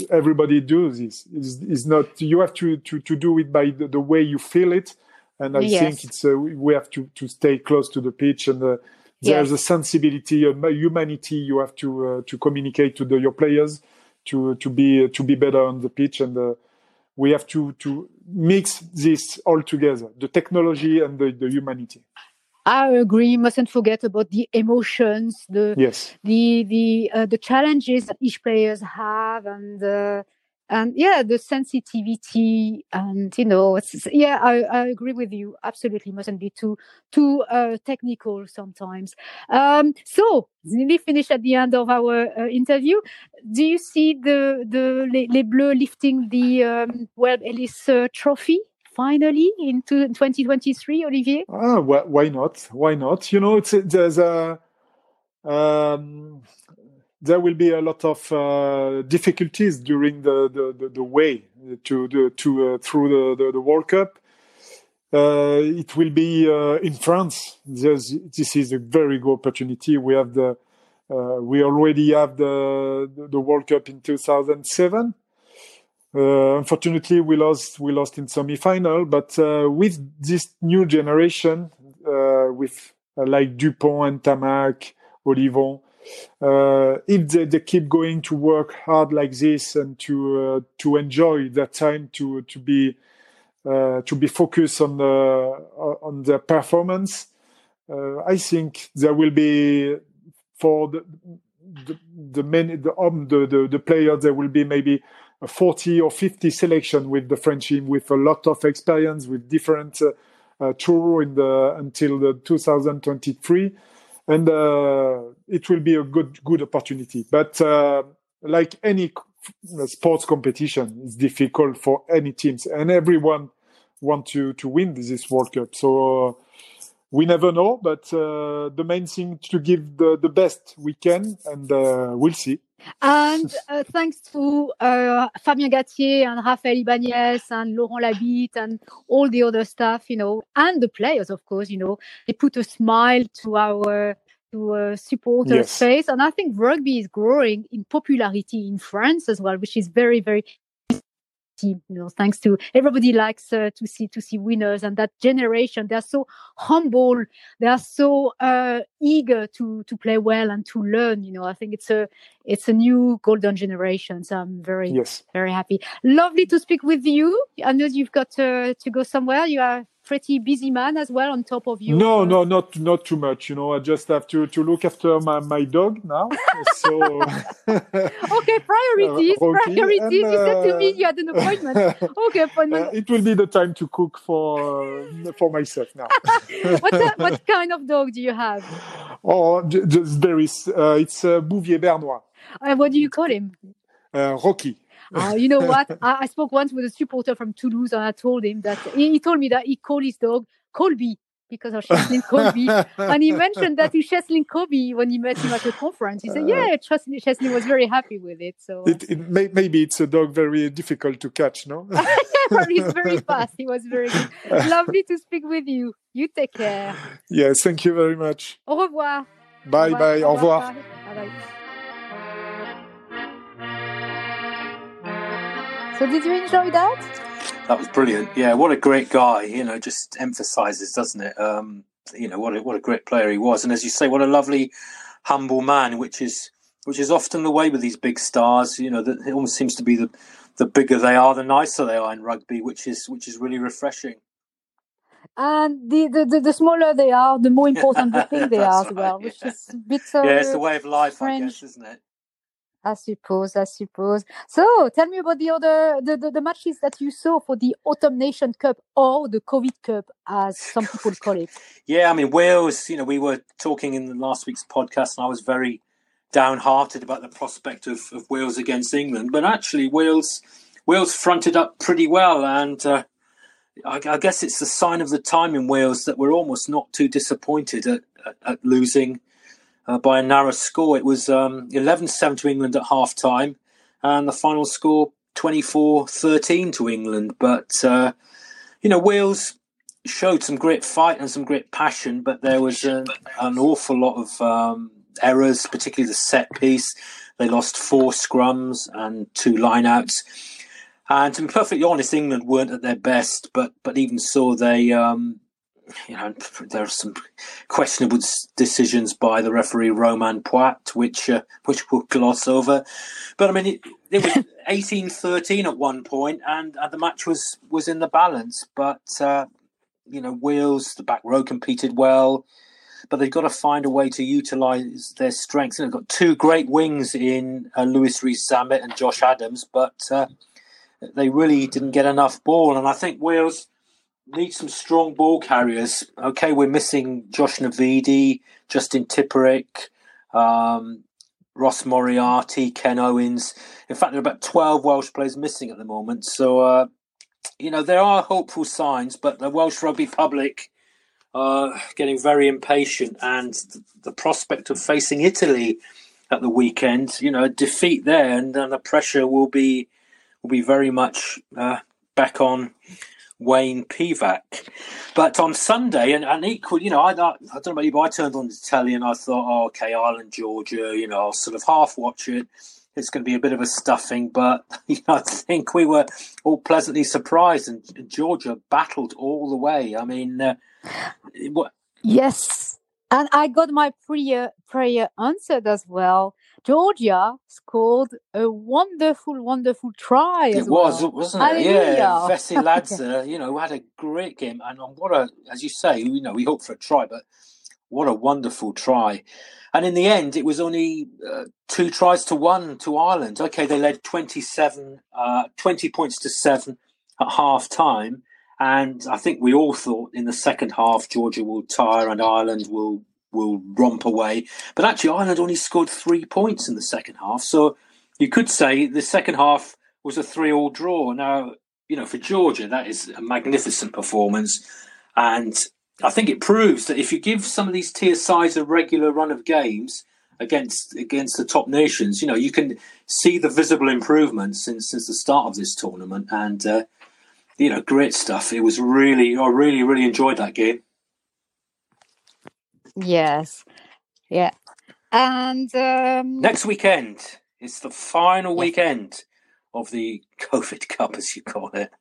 everybody does this. It's, it's not you have to, to, to do it by the, the way you feel it, and I
Yes.
think it's uh, we have to, to stay close to the pitch and uh, there's
Yes.
a sensibility, a humanity you have to uh, to communicate to the, your players to to be to be better on the pitch and. We have to to mix this all together the technology and the, the humanity
I agree. Mustn't forget about the emotions, the
yes
the the uh, the challenges that each players have, and uh, and yeah, the sensitivity, and you know, yeah, I, I agree with you. Absolutely, mustn't be too too uh, technical sometimes. Um, so nearly finished at the end of our uh, interview. Do you see the the les, Bleus lifting the um, Ellis uh, Trophy? Finally, in 2023, Olivier.
ah, wh- why not why not you know it's there's a um, there will be a lot of uh, difficulties during the, the, the, the way to the, to uh, through the, the, the World Cup. Uh, it will be uh, in France. There's, this is a very good opportunity. We have the uh, we already have the the World Cup in 2007. Uh, unfortunately, we lost we lost in semi-final. But with this new generation, with like Dupont and Ntamack, Ollivon, uh, if they, they keep going to work hard like this and to uh, to enjoy that time to to be uh, to be focused on the on their performance, uh, I think there will be for the the the many the um, the, the the players there will be maybe a 40 or 50 selection with the French team with a lot of experience with different uh, uh, tour in the until the 2023 and uh, it will be a good good opportunity. But uh, like any sports competition it's difficult for any teams and everyone want to to win this world cup. So uh, we never know but uh, the main thing to give the, the best we can and uh, we'll see
And uh, thanks to uh, Fabien Galthié and Raphaël Ibanez and Laurent Labit and all the other staff, you know, and the players, of course, you know, they put a smile to our to uh, supporters'
Yes.
face. And I think rugby is growing in popularity in France as well, which is very, very you know thanks to everybody likes uh, to see to see winners and that generation. They're so humble. They are so uh, eager to to play well and to learn you know. I think it's a it's a new golden generation so i'm very
yes.
very happy. Lovely to speak with you. I know you've got uh, to go somewhere. You are pretty busy man as well on top of you.
No no not not too much. You know i just have to to look after my my dog now. So
okay priorities
Uh, okay,
priorities.
and,
you said to me
uh,
you had an appointment. Okay appointment
Uh, it will be the time to cook for uh, for myself now.
what, ki- what kind of dog do you have?
Oh, just very. s- Uh, it's uh, Bouvier Bernois,
uh, what do you call him?
Uh, Rocky.
Oh, you know what? I, I spoke once with a supporter from Toulouse, and I told him that he, he told me that he called his dog Colby because of Cheslin Kolbe. and he mentioned that to Cheslin Kolbe when he met him at the conference. He said, uh. "Yeah, Cheslin, Cheslin was very happy with it." So
it, it may, maybe it's a dog very difficult to catch, no?
he's very fast. He was very good. Lovely to speak with you. You take care.
Yes, thank you very much.
Au revoir.
Bye bye. Au revoir.
Bye bye. So did you enjoy that?
That was brilliant. Yeah, what a great guy. You know, just emphasizes, doesn't it? Um, you know, what a, what a great player he was. And as you say, what a lovely, humble man, which is which is often the way with these big stars. You know, that it almost seems to be the the bigger they are, the nicer they are in rugby, which is which is really refreshing.
And the, the, the, the smaller they are, the more important they think they are as well, which is a bit uh,
yeah, it's the way of life. I guess, isn't it?
I suppose, I suppose. So tell me about the other the, the, the, matches that you saw for the Autumn Nation Cup or the COVID Cup, as some people call it.
Yeah, I mean Wales. You know, we were talking in last week's podcast, and I was very downhearted about the prospect of, of Wales against England, but actually Wales Wales fronted up pretty well, and uh, I, I, guess it's the sign of the time in Wales that we're almost not too disappointed at, at, at losing uh, by a narrow score. It was um, 11 7 to England at half time, and the final score 24 13 to England. But, uh, you know, Wales showed some great fight and some great passion, but there was an awful lot of um, errors, particularly the set piece. They lost four scrums and two lineouts. And to be perfectly honest, England weren't at their best, but but even so, they um, you know, there are some questionable decisions by the referee Romain Poite, which uh, which we'll gloss over. But I mean, it, it was 18-13 at one point, and uh, the match was was in the balance. But uh, you know, Wales, the back row competed well, but they've got to find a way to utilise their strengths. And they've got two great wings in uh, Louis Rees-Zammit and Josh Adams, but uh, they really didn't get enough ball. And I think Wales need some strong ball carriers. Okay, we're missing Josh Navidi, Justin Tipuric, um, Ross Moriarty, Ken Owens. In fact, there are about 12 Welsh players missing at the moment. So, uh, you know, there are hopeful signs, but the Welsh rugby public are getting very impatient. And the prospect of facing Italy at the weekend, you know, defeat there, and then the pressure will be will be very much uh, back on Wayne Pivac. But on Sunday, and, and equal, you know, I, I, I don't know about you, but I turned on the telly and I thought, oh, okay, Ireland, Georgia, you know, I'll sort of half watch it. It's going to be a bit of a stuffing, but you know, I think we were all pleasantly surprised, and Georgia battled all the way. I mean, uh, what?
Yes, and I got my prayer prayer answered as well. Georgia scored a wonderful, wonderful try.
It
was,
well. wasn't it? Hallelujah. Yeah, Vesey Ladzer, you know, had a great game, and what a, as you say, you know, we hope for a try, but what a wonderful try. And in the end, it was only uh, two tries to one to Ireland. Okay, they led 27, uh, 20 points to seven at half time. And I think we all thought in the second half, Georgia will tire and Ireland will will romp away. But actually, Ireland only scored three points in the second half. So you could say the second half was a three-all draw. Now, you know, for Georgia, that is a magnificent performance, and I think it proves that if you give some of these tier sides a regular run of games against against the top nations, you know, you can see the visible improvements since since the start of this tournament, and uh, you know, great stuff. It was really, I really, really enjoyed that game.
Yes. Yeah. And um...
next weekend is the final weekend of the COVID Cup, as you call it.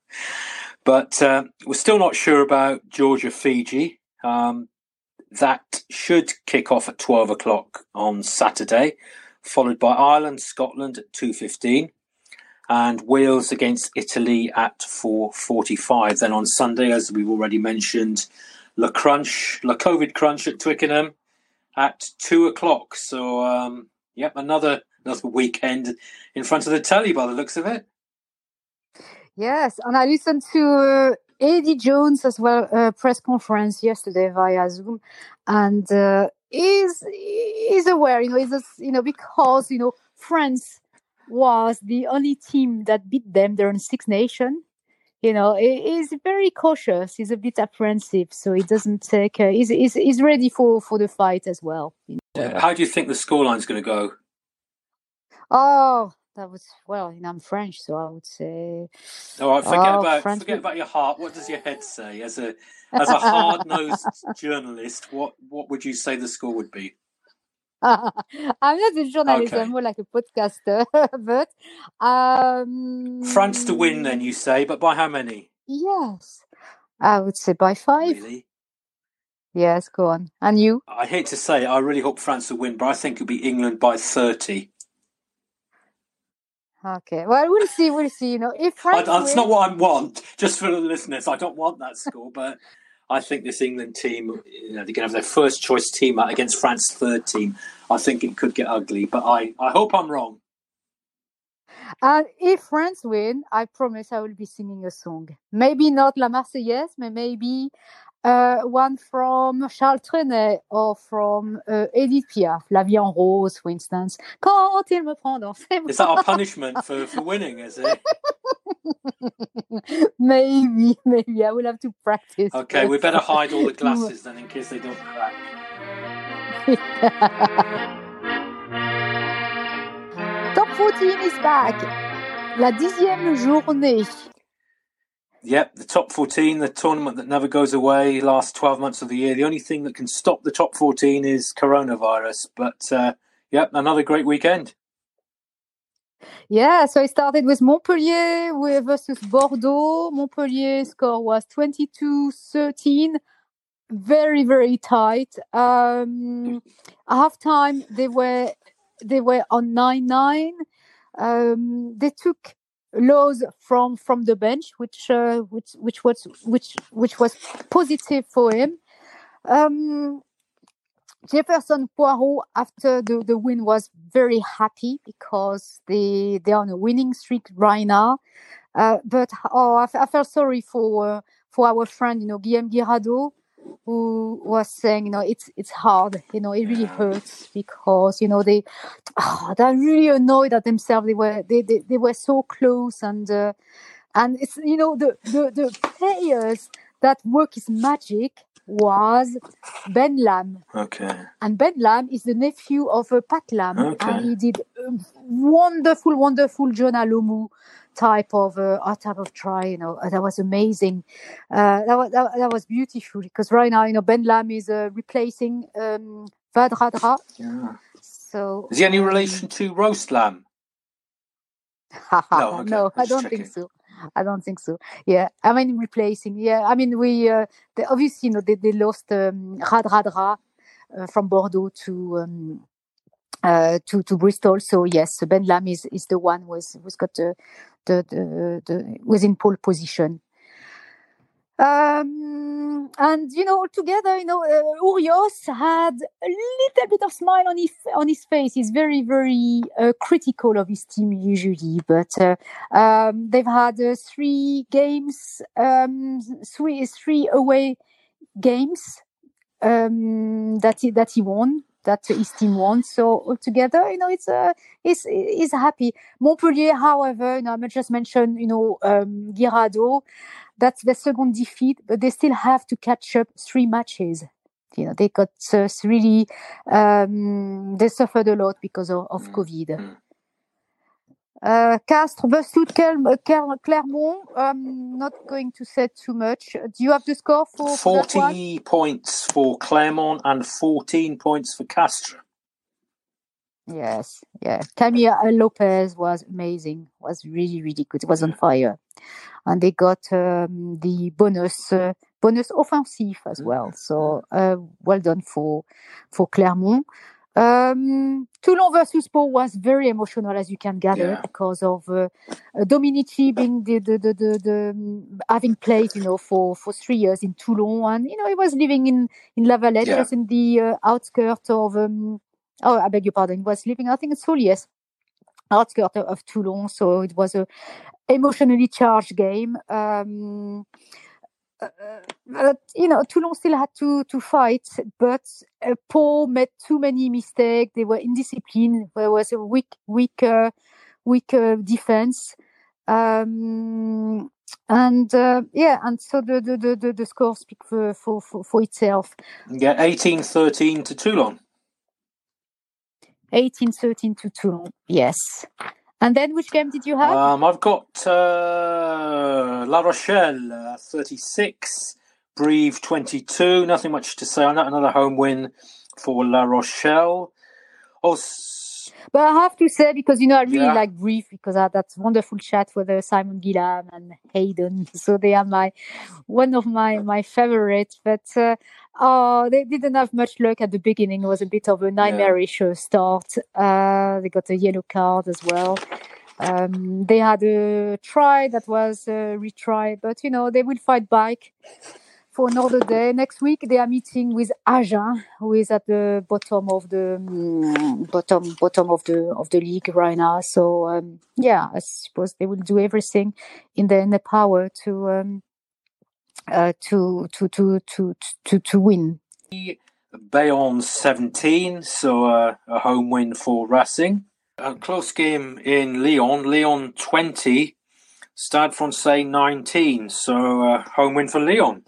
But uh, we're still not sure about Georgia Fiji. Um, that should kick off at 12 o'clock on Saturday, followed by Ireland, Scotland at 2.15 and Wales against Italy at 4.45. Then on Sunday, as we've already mentioned, La Crunch, La COVID Crunch at Twickenham at two o'clock. So, um, yep, another another weekend in front of the telly by the looks of it.
Yes, and I listened to uh, Eddie Jones as well uh, press conference yesterday via Zoom, and uh, is is aware, you know, is you know because you know France was the only team that beat them. They're in Six Nation, you know, he's very cautious. He's a bit apprehensive, so he doesn't take. Uh, he's, he's he's ready for for the fight as well. You
know? How do you think the scoreline's going to go?
Oh, that was well. You know, I'm French, so I would say.
All right, forget oh, about forget about your heart. What does your head say? As a as a hard nosed journalist, what what would you say the score would be?
I'm not a journalist. Okay. I'm more like a podcaster. but um,
France to win, then you say, but by how many?
Yes, I would say by five.
Really?
Yes, go on. And you?
I hate to say it, I really hope France will win, but I think it'll be England by thirty.
Okay. Well, we'll see. We'll see. You know, if France
I, that's wins... not what I want. Just for the listeners, I don't want that score, but I think this England team, you know, they're going to have their first choice team against France's third team. I think it could get ugly, but I, I hope I'm wrong.
And if France win, I promise I will be singing a song. Maybe not La Marseillaise, but maybe uh, one from Charles Trenet or from uh, Edith Piaf, La Vie en Rose, for instance. Quand il me prend dans ses
Is that our punishment for, for winning, is it?
maybe, maybe. I will have to practice.
Okay, we better hide all the glasses then in case they don't crack.
Top 14 is back. La dixième journée.
Yep, the top 14, the tournament that never goes away, last 12 months of the year. The only thing that can stop the top 14 is coronavirus. But, uh, yep, another great weekend.
Yeah, so it started with Montpellier versus Bordeaux. Montpellier score was 22 13. Very, very tight. Um, half time, they were, they were on 9 9. Um, they took Loos from from the bench, which uh, which which was which which was positive for him. Um, Jefferson Poirot, after the, the win, was very happy because they they're on a winning streak right now. Uh, but oh, I, felt sorry for uh, for our friend, you know, Guillaume Guirado, who was saying, you know, it's it's hard, you know, it really hurts because you know they oh, they're really annoyed at themselves. They were they they, they were so close and uh, and it's you know the the the players that work is magic was Ben Lam.
Okay.
And Ben Lam is the nephew of uh, Pat Lam, okay. and he did wonderful, wonderful Jonah Lomu type of uh, type of try. You know, that was amazing. Uh, that was that, that, was beautiful because right now, you know, Ben Lam is uh, replacing um, Radradra.
Yeah.
So
is he any relation to Roast Lamb?
no, okay. no I don't checking. think so. I don't think so. Yeah, I mean replacing. Yeah, I mean we uh, they, obviously you know they, they lost um, Radradra uh, from Bordeaux to um, uh, to to Bristol. So yes, Ben Lam is is the one who's who's got the the the, the was in pole position. Um, and you know, altogether, you know, uh, Urios had a little bit of smile on his on his face. He's very, very uh, critical of his team usually, but uh, um, they've had uh, three games, um, three three away games um, that he, that he won that his team won. So altogether, you know, it's uh, he's he's happy. Montpellier, however, you know, I just mentioned, you know, um, Guirado that's the second defeat, but they still have to catch up three matches. You know, they got uh, really, um, they suffered a lot because of, of mm. COVID. Uh, Castres versus Clermont. I'm not going to say too much. Do you have the score for,
for 40 points for Clermont and 14 points for Castres.
Yes, yeah. Camille Lopez was amazing. Was really, really good. It was on fire and they got um, the bonus uh, bonus offensive as well. So uh, well done for for Clermont. Um, Toulon versus Pau was very emotional, as you can gather, yeah. because of uh, uh, Dominici being the, the, the, the, um, having played, you know, for, for three years in Toulon, and you know he was living in in La Valette, yeah. just in the uh, outskirts of. Um, oh, I beg your pardon. He was living, I think, it's Solliès, outskirts of Toulon. So it was a, emotionally charged game. Um, uh, but, you know, Toulon still had to to fight, but uh, Pau made too many mistakes. They were indisciplined. There was a weak, weak, uh, weak uh, defense. Um, and uh, yeah, and so the the, the, the, score speaks for, for, for, for itself.
Yeah, 18-13 to Toulon.
18-13 to Toulon, yes. And then which game did you have?
Um, I've got uh, La Rochelle uh, 36, Brive 22. Nothing much to say on that. Another home win for La Rochelle. Oh,
but I have to say, because you know, I really
Yeah.
like Brive because I had that wonderful chat with uh, Simon Gillham and Hayden. So they are my one of my my favorites. But uh, oh, they didn't have much luck at the beginning. It was a bit of a nightmarish uh, start. Uh, they got a yellow card as well. Um, they had a try that was a retry, but you know they will fight back for another day. Next week they are meeting with Agen, who is at the bottom of the mm, bottom bottom of the of the league right now. So um, yeah, I suppose they will do everything in their in their power to um, uh, to, to to to to to win.
Bayonne 17, so uh, a home win for Racing. A close game in Lyon. Lyon 20, Stade Francais 19, so uh, home win for Lyon.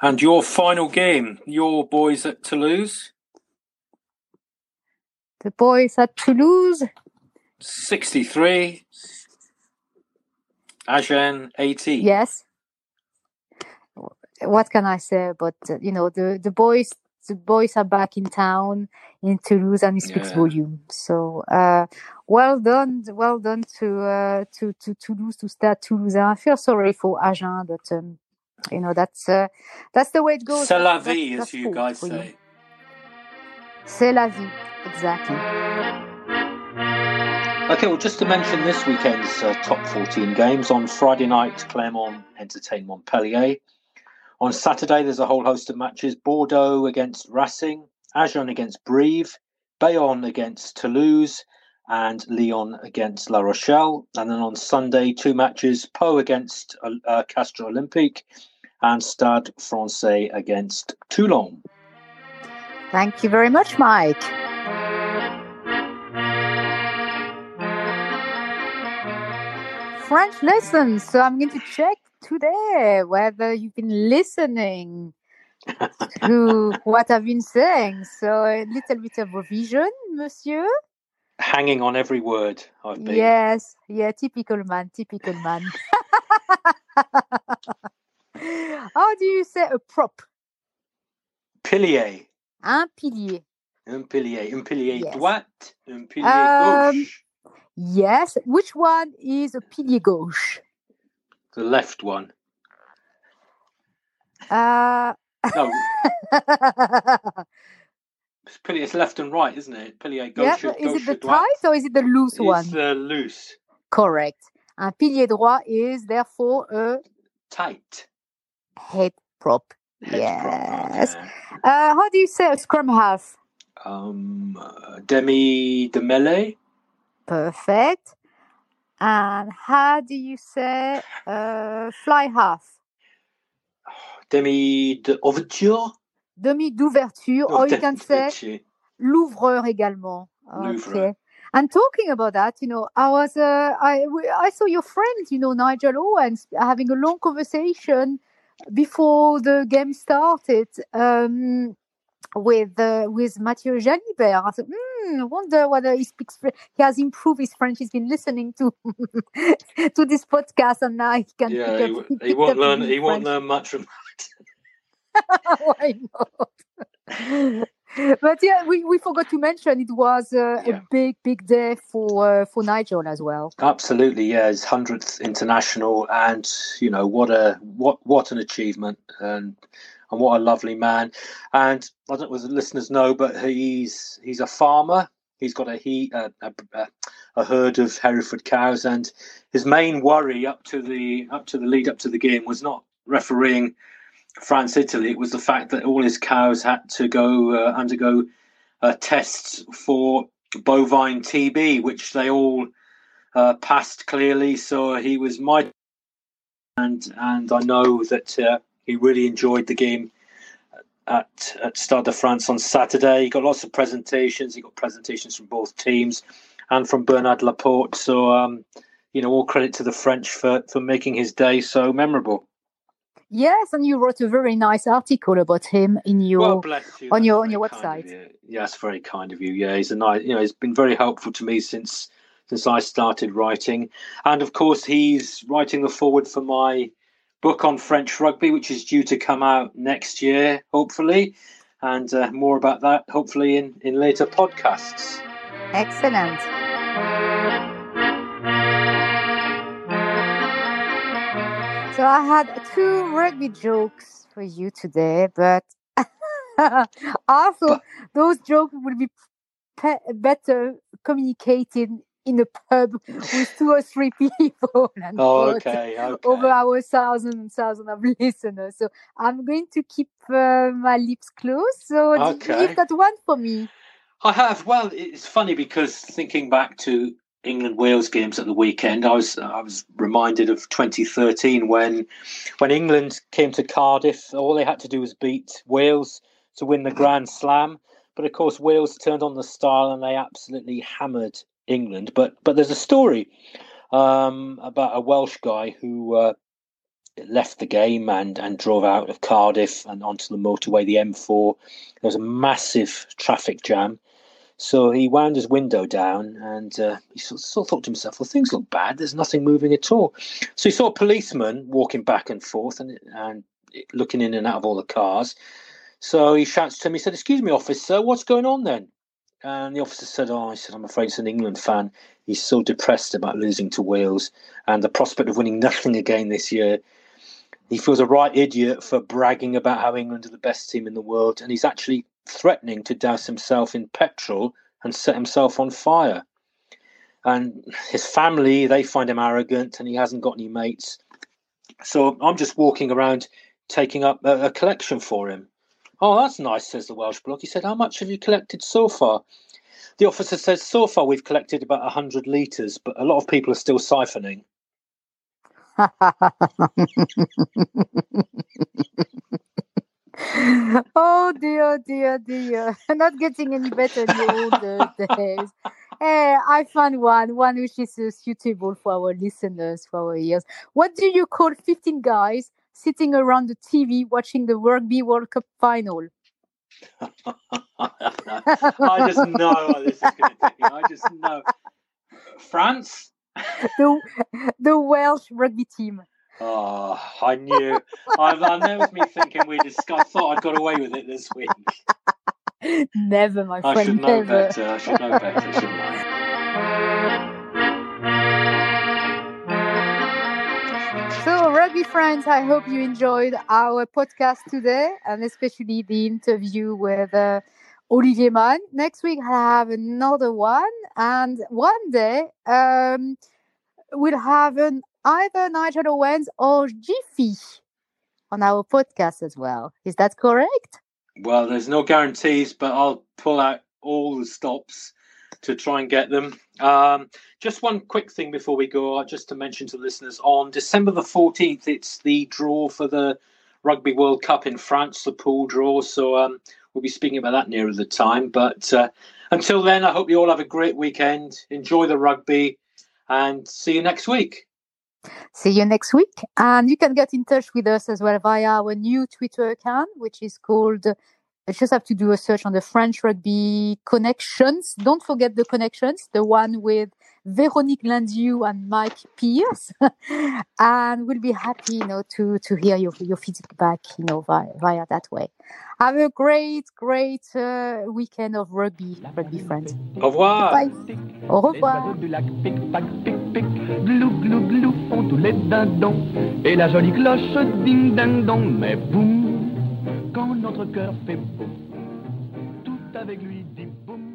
And your final game, your boys at Toulouse,
The boys at Toulouse,
63, Agen 18.
yes. What can I say? But uh, you know, the the boys the boys are back in town in Toulouse, and it speaks
Yeah.
volume. So uh, well done, well done to uh, to to Toulouse to start Toulouse. I feel sorry for Agen, but um, you know that's uh, that's the way it goes.
C'est la vie,
that's
as you guys
for you.
say.
C'est la vie, exactly.
Okay, well, just to mention this weekend's uh, top 14 games. On Friday night, Clermont entertain Montpellier. On Saturday, there's a whole host of matches Bordeaux against Racing, Agen against Brive, Bayonne against Toulouse, and Lyon against La Rochelle. And then on Sunday, two matches Pau against uh, uh, Castres Olympique and Stade Francais against Toulon.
Thank you very much, Mike. French lessons. So I'm going to check today whether you've been listening to what I've been saying. So a little bit of revision, monsieur.
Hanging on every word I've been.
Yes, yeah, typical man, typical man. How do you say a prop?
Pilier.
Un pilier.
Un pilier. Un pilier
Yes.
droite. Un pilier
Um,
gauche.
Yes. Which one is a pilier gauche?
The left one.
Uh,
No, it's pilier. It's left and right, isn't it? Pilier
yeah,
gauche.
but is it the
gauche
tight or is it the loose one?
It's uh, loose.
Correct. Un pilier droit is therefore a
Tight.
head prop.
Head prop,
Yes. Uh, how do you say a scrum half?
Um, uh, demi de mêlée.
Perfect. And how do you say uh, fly half?
Demi de ouverture.
Demi d'ouverture, or you can say l'ouvreur également. Okay. And talking about that, you know, I was, uh, I, we- I saw your friend, you know, Nigel Owens, having a long conversation before the game started um, with uh, with Matthieu Jalibert. I thought, hmm, wonder whether he speaks. He has improved his French. He's been listening to to this podcast, and now he can.
Yeah,
pick
he,
up,
w- he won't learn. He won't learn much from.
Why not? but yeah, we, we forgot to mention it was uh,
Yeah.
a big, big day for uh, for Nigel as well.
Absolutely, yeah. His hundredth international, and you know what a what what an achievement, and and what a lovely man. And I don't know if the listeners know, but he's he's a farmer. He's got a he a, a, a- a herd of Hereford cows, and his main worry up to the up to the lead up to the game was not refereeing France Italy. It was the fact that all his cows had to go uh, undergo uh, tests for bovine TB, which they all uh, passed clearly. So he was my and and I know that uh, he really enjoyed the game at at Stade de France on Saturday. He got lots of presentations. He got presentations from both teams and from Bernard Laporte. So um, you know, all credit to the French for for making his day so memorable.
Yes, and you wrote a very nice article about him in your
well, you.
on
That's
your on your website.
you. Yeah, that's very kind of you. Yeah, he's a nice. You know, he's been very helpful to me since since I started writing, and of course, he's writing the forward for my book on French rugby, which is due to come out next year, hopefully, and uh, more about that hopefully in in later podcasts.
Excellent. So I had two rugby jokes for you today, but also those jokes would be pe- better communicated in a pub with two or three people and
Oh, okay, okay.
over our thousand and thousand of listeners. So I'm going to keep uh, my lips closed. So
Okay.
you've got one for me.
I have. Well, it's funny because thinking back to England Wales games at the weekend, I was I was reminded of 2013 when when England came to Cardiff. All they had to do was beat Wales to win the Grand Slam. But of course, Wales turned on the style and they absolutely hammered England. But but there's a story um, about a Welsh guy who. Uh, left the game and, and drove out of Cardiff and onto the motorway, the M4. There was a massive traffic jam. So he wound his window down and uh, he sort, of thought to himself, well, things look bad. There's nothing moving at all. So he saw a policeman walking back and forth and, and looking in and out of all the cars. So he shouts to him, he said, Excuse me, officer, what's going on then? And the officer said, Oh, I said, I'm afraid it's an England fan. He's so depressed about losing to Wales and the prospect of winning nothing again this year. He feels a right idiot for bragging about how England are the best team in the world, and he's actually threatening to douse himself in petrol and set himself on fire. And his family, they find him arrogant and he hasn't got any mates. So I'm just walking around taking up a, a collection for him. Oh, that's nice, says the Welsh bloke. He said, How much have you collected so far? The officer says, So far we've collected about 100 litres, but a lot of people are still siphoning.
oh dear, dear, dear. Not getting any better in the older days. Hey, I found one, one which is uh, suitable for our listeners, for our ears. What do you call 15 guys sitting around the TV watching the Rugby World Cup final?
I just know what this is going to take. I just know. France?
The, the Welsh rugby team.
Oh, I knew. I, I know it was me thinking we discussed. I thought I'd got away with it this week.
Never, my friend.
I should know
never.
better. I should know better, shouldn't I?
So, rugby friends, I hope you enjoyed our podcast today and especially the interview with uh, Olivier Magne. Next week, I'll have another one, and one day um, we'll have an, either Nigel Owens or Jiffy on our podcast as well. Is that correct?
Well, there's no guarantees, but I'll pull out all the stops to try and get them. Um, just one quick thing before we go, uh, just to mention to listeners on December the 14th, it's the draw for the Rugby World Cup in France, the pool draw. So um, we'll be speaking about that nearer the time. But uh, until then, I hope you all have a great weekend. Enjoy the rugby and see you next week.
See you next week. And you can get in touch with us as well via our new Twitter account, which is called, you just have to do a search on the French Rugby Connections. Don't forget the connections, the one with Véronique Landieu and Mike Pierce. and we'll be happy, you know, to, to hear your, your feedback, you know, via, via that way. Have a great, great uh, weekend of rugby, rugby friends.
Au revoir.
Bye. Au revoir.
oiseaux du lac pic pac pic pic glou glou glou font tous les dindons et la jolie cloche ding ding dong mais boum quand notre cœur fait boum tout avec lui dit boum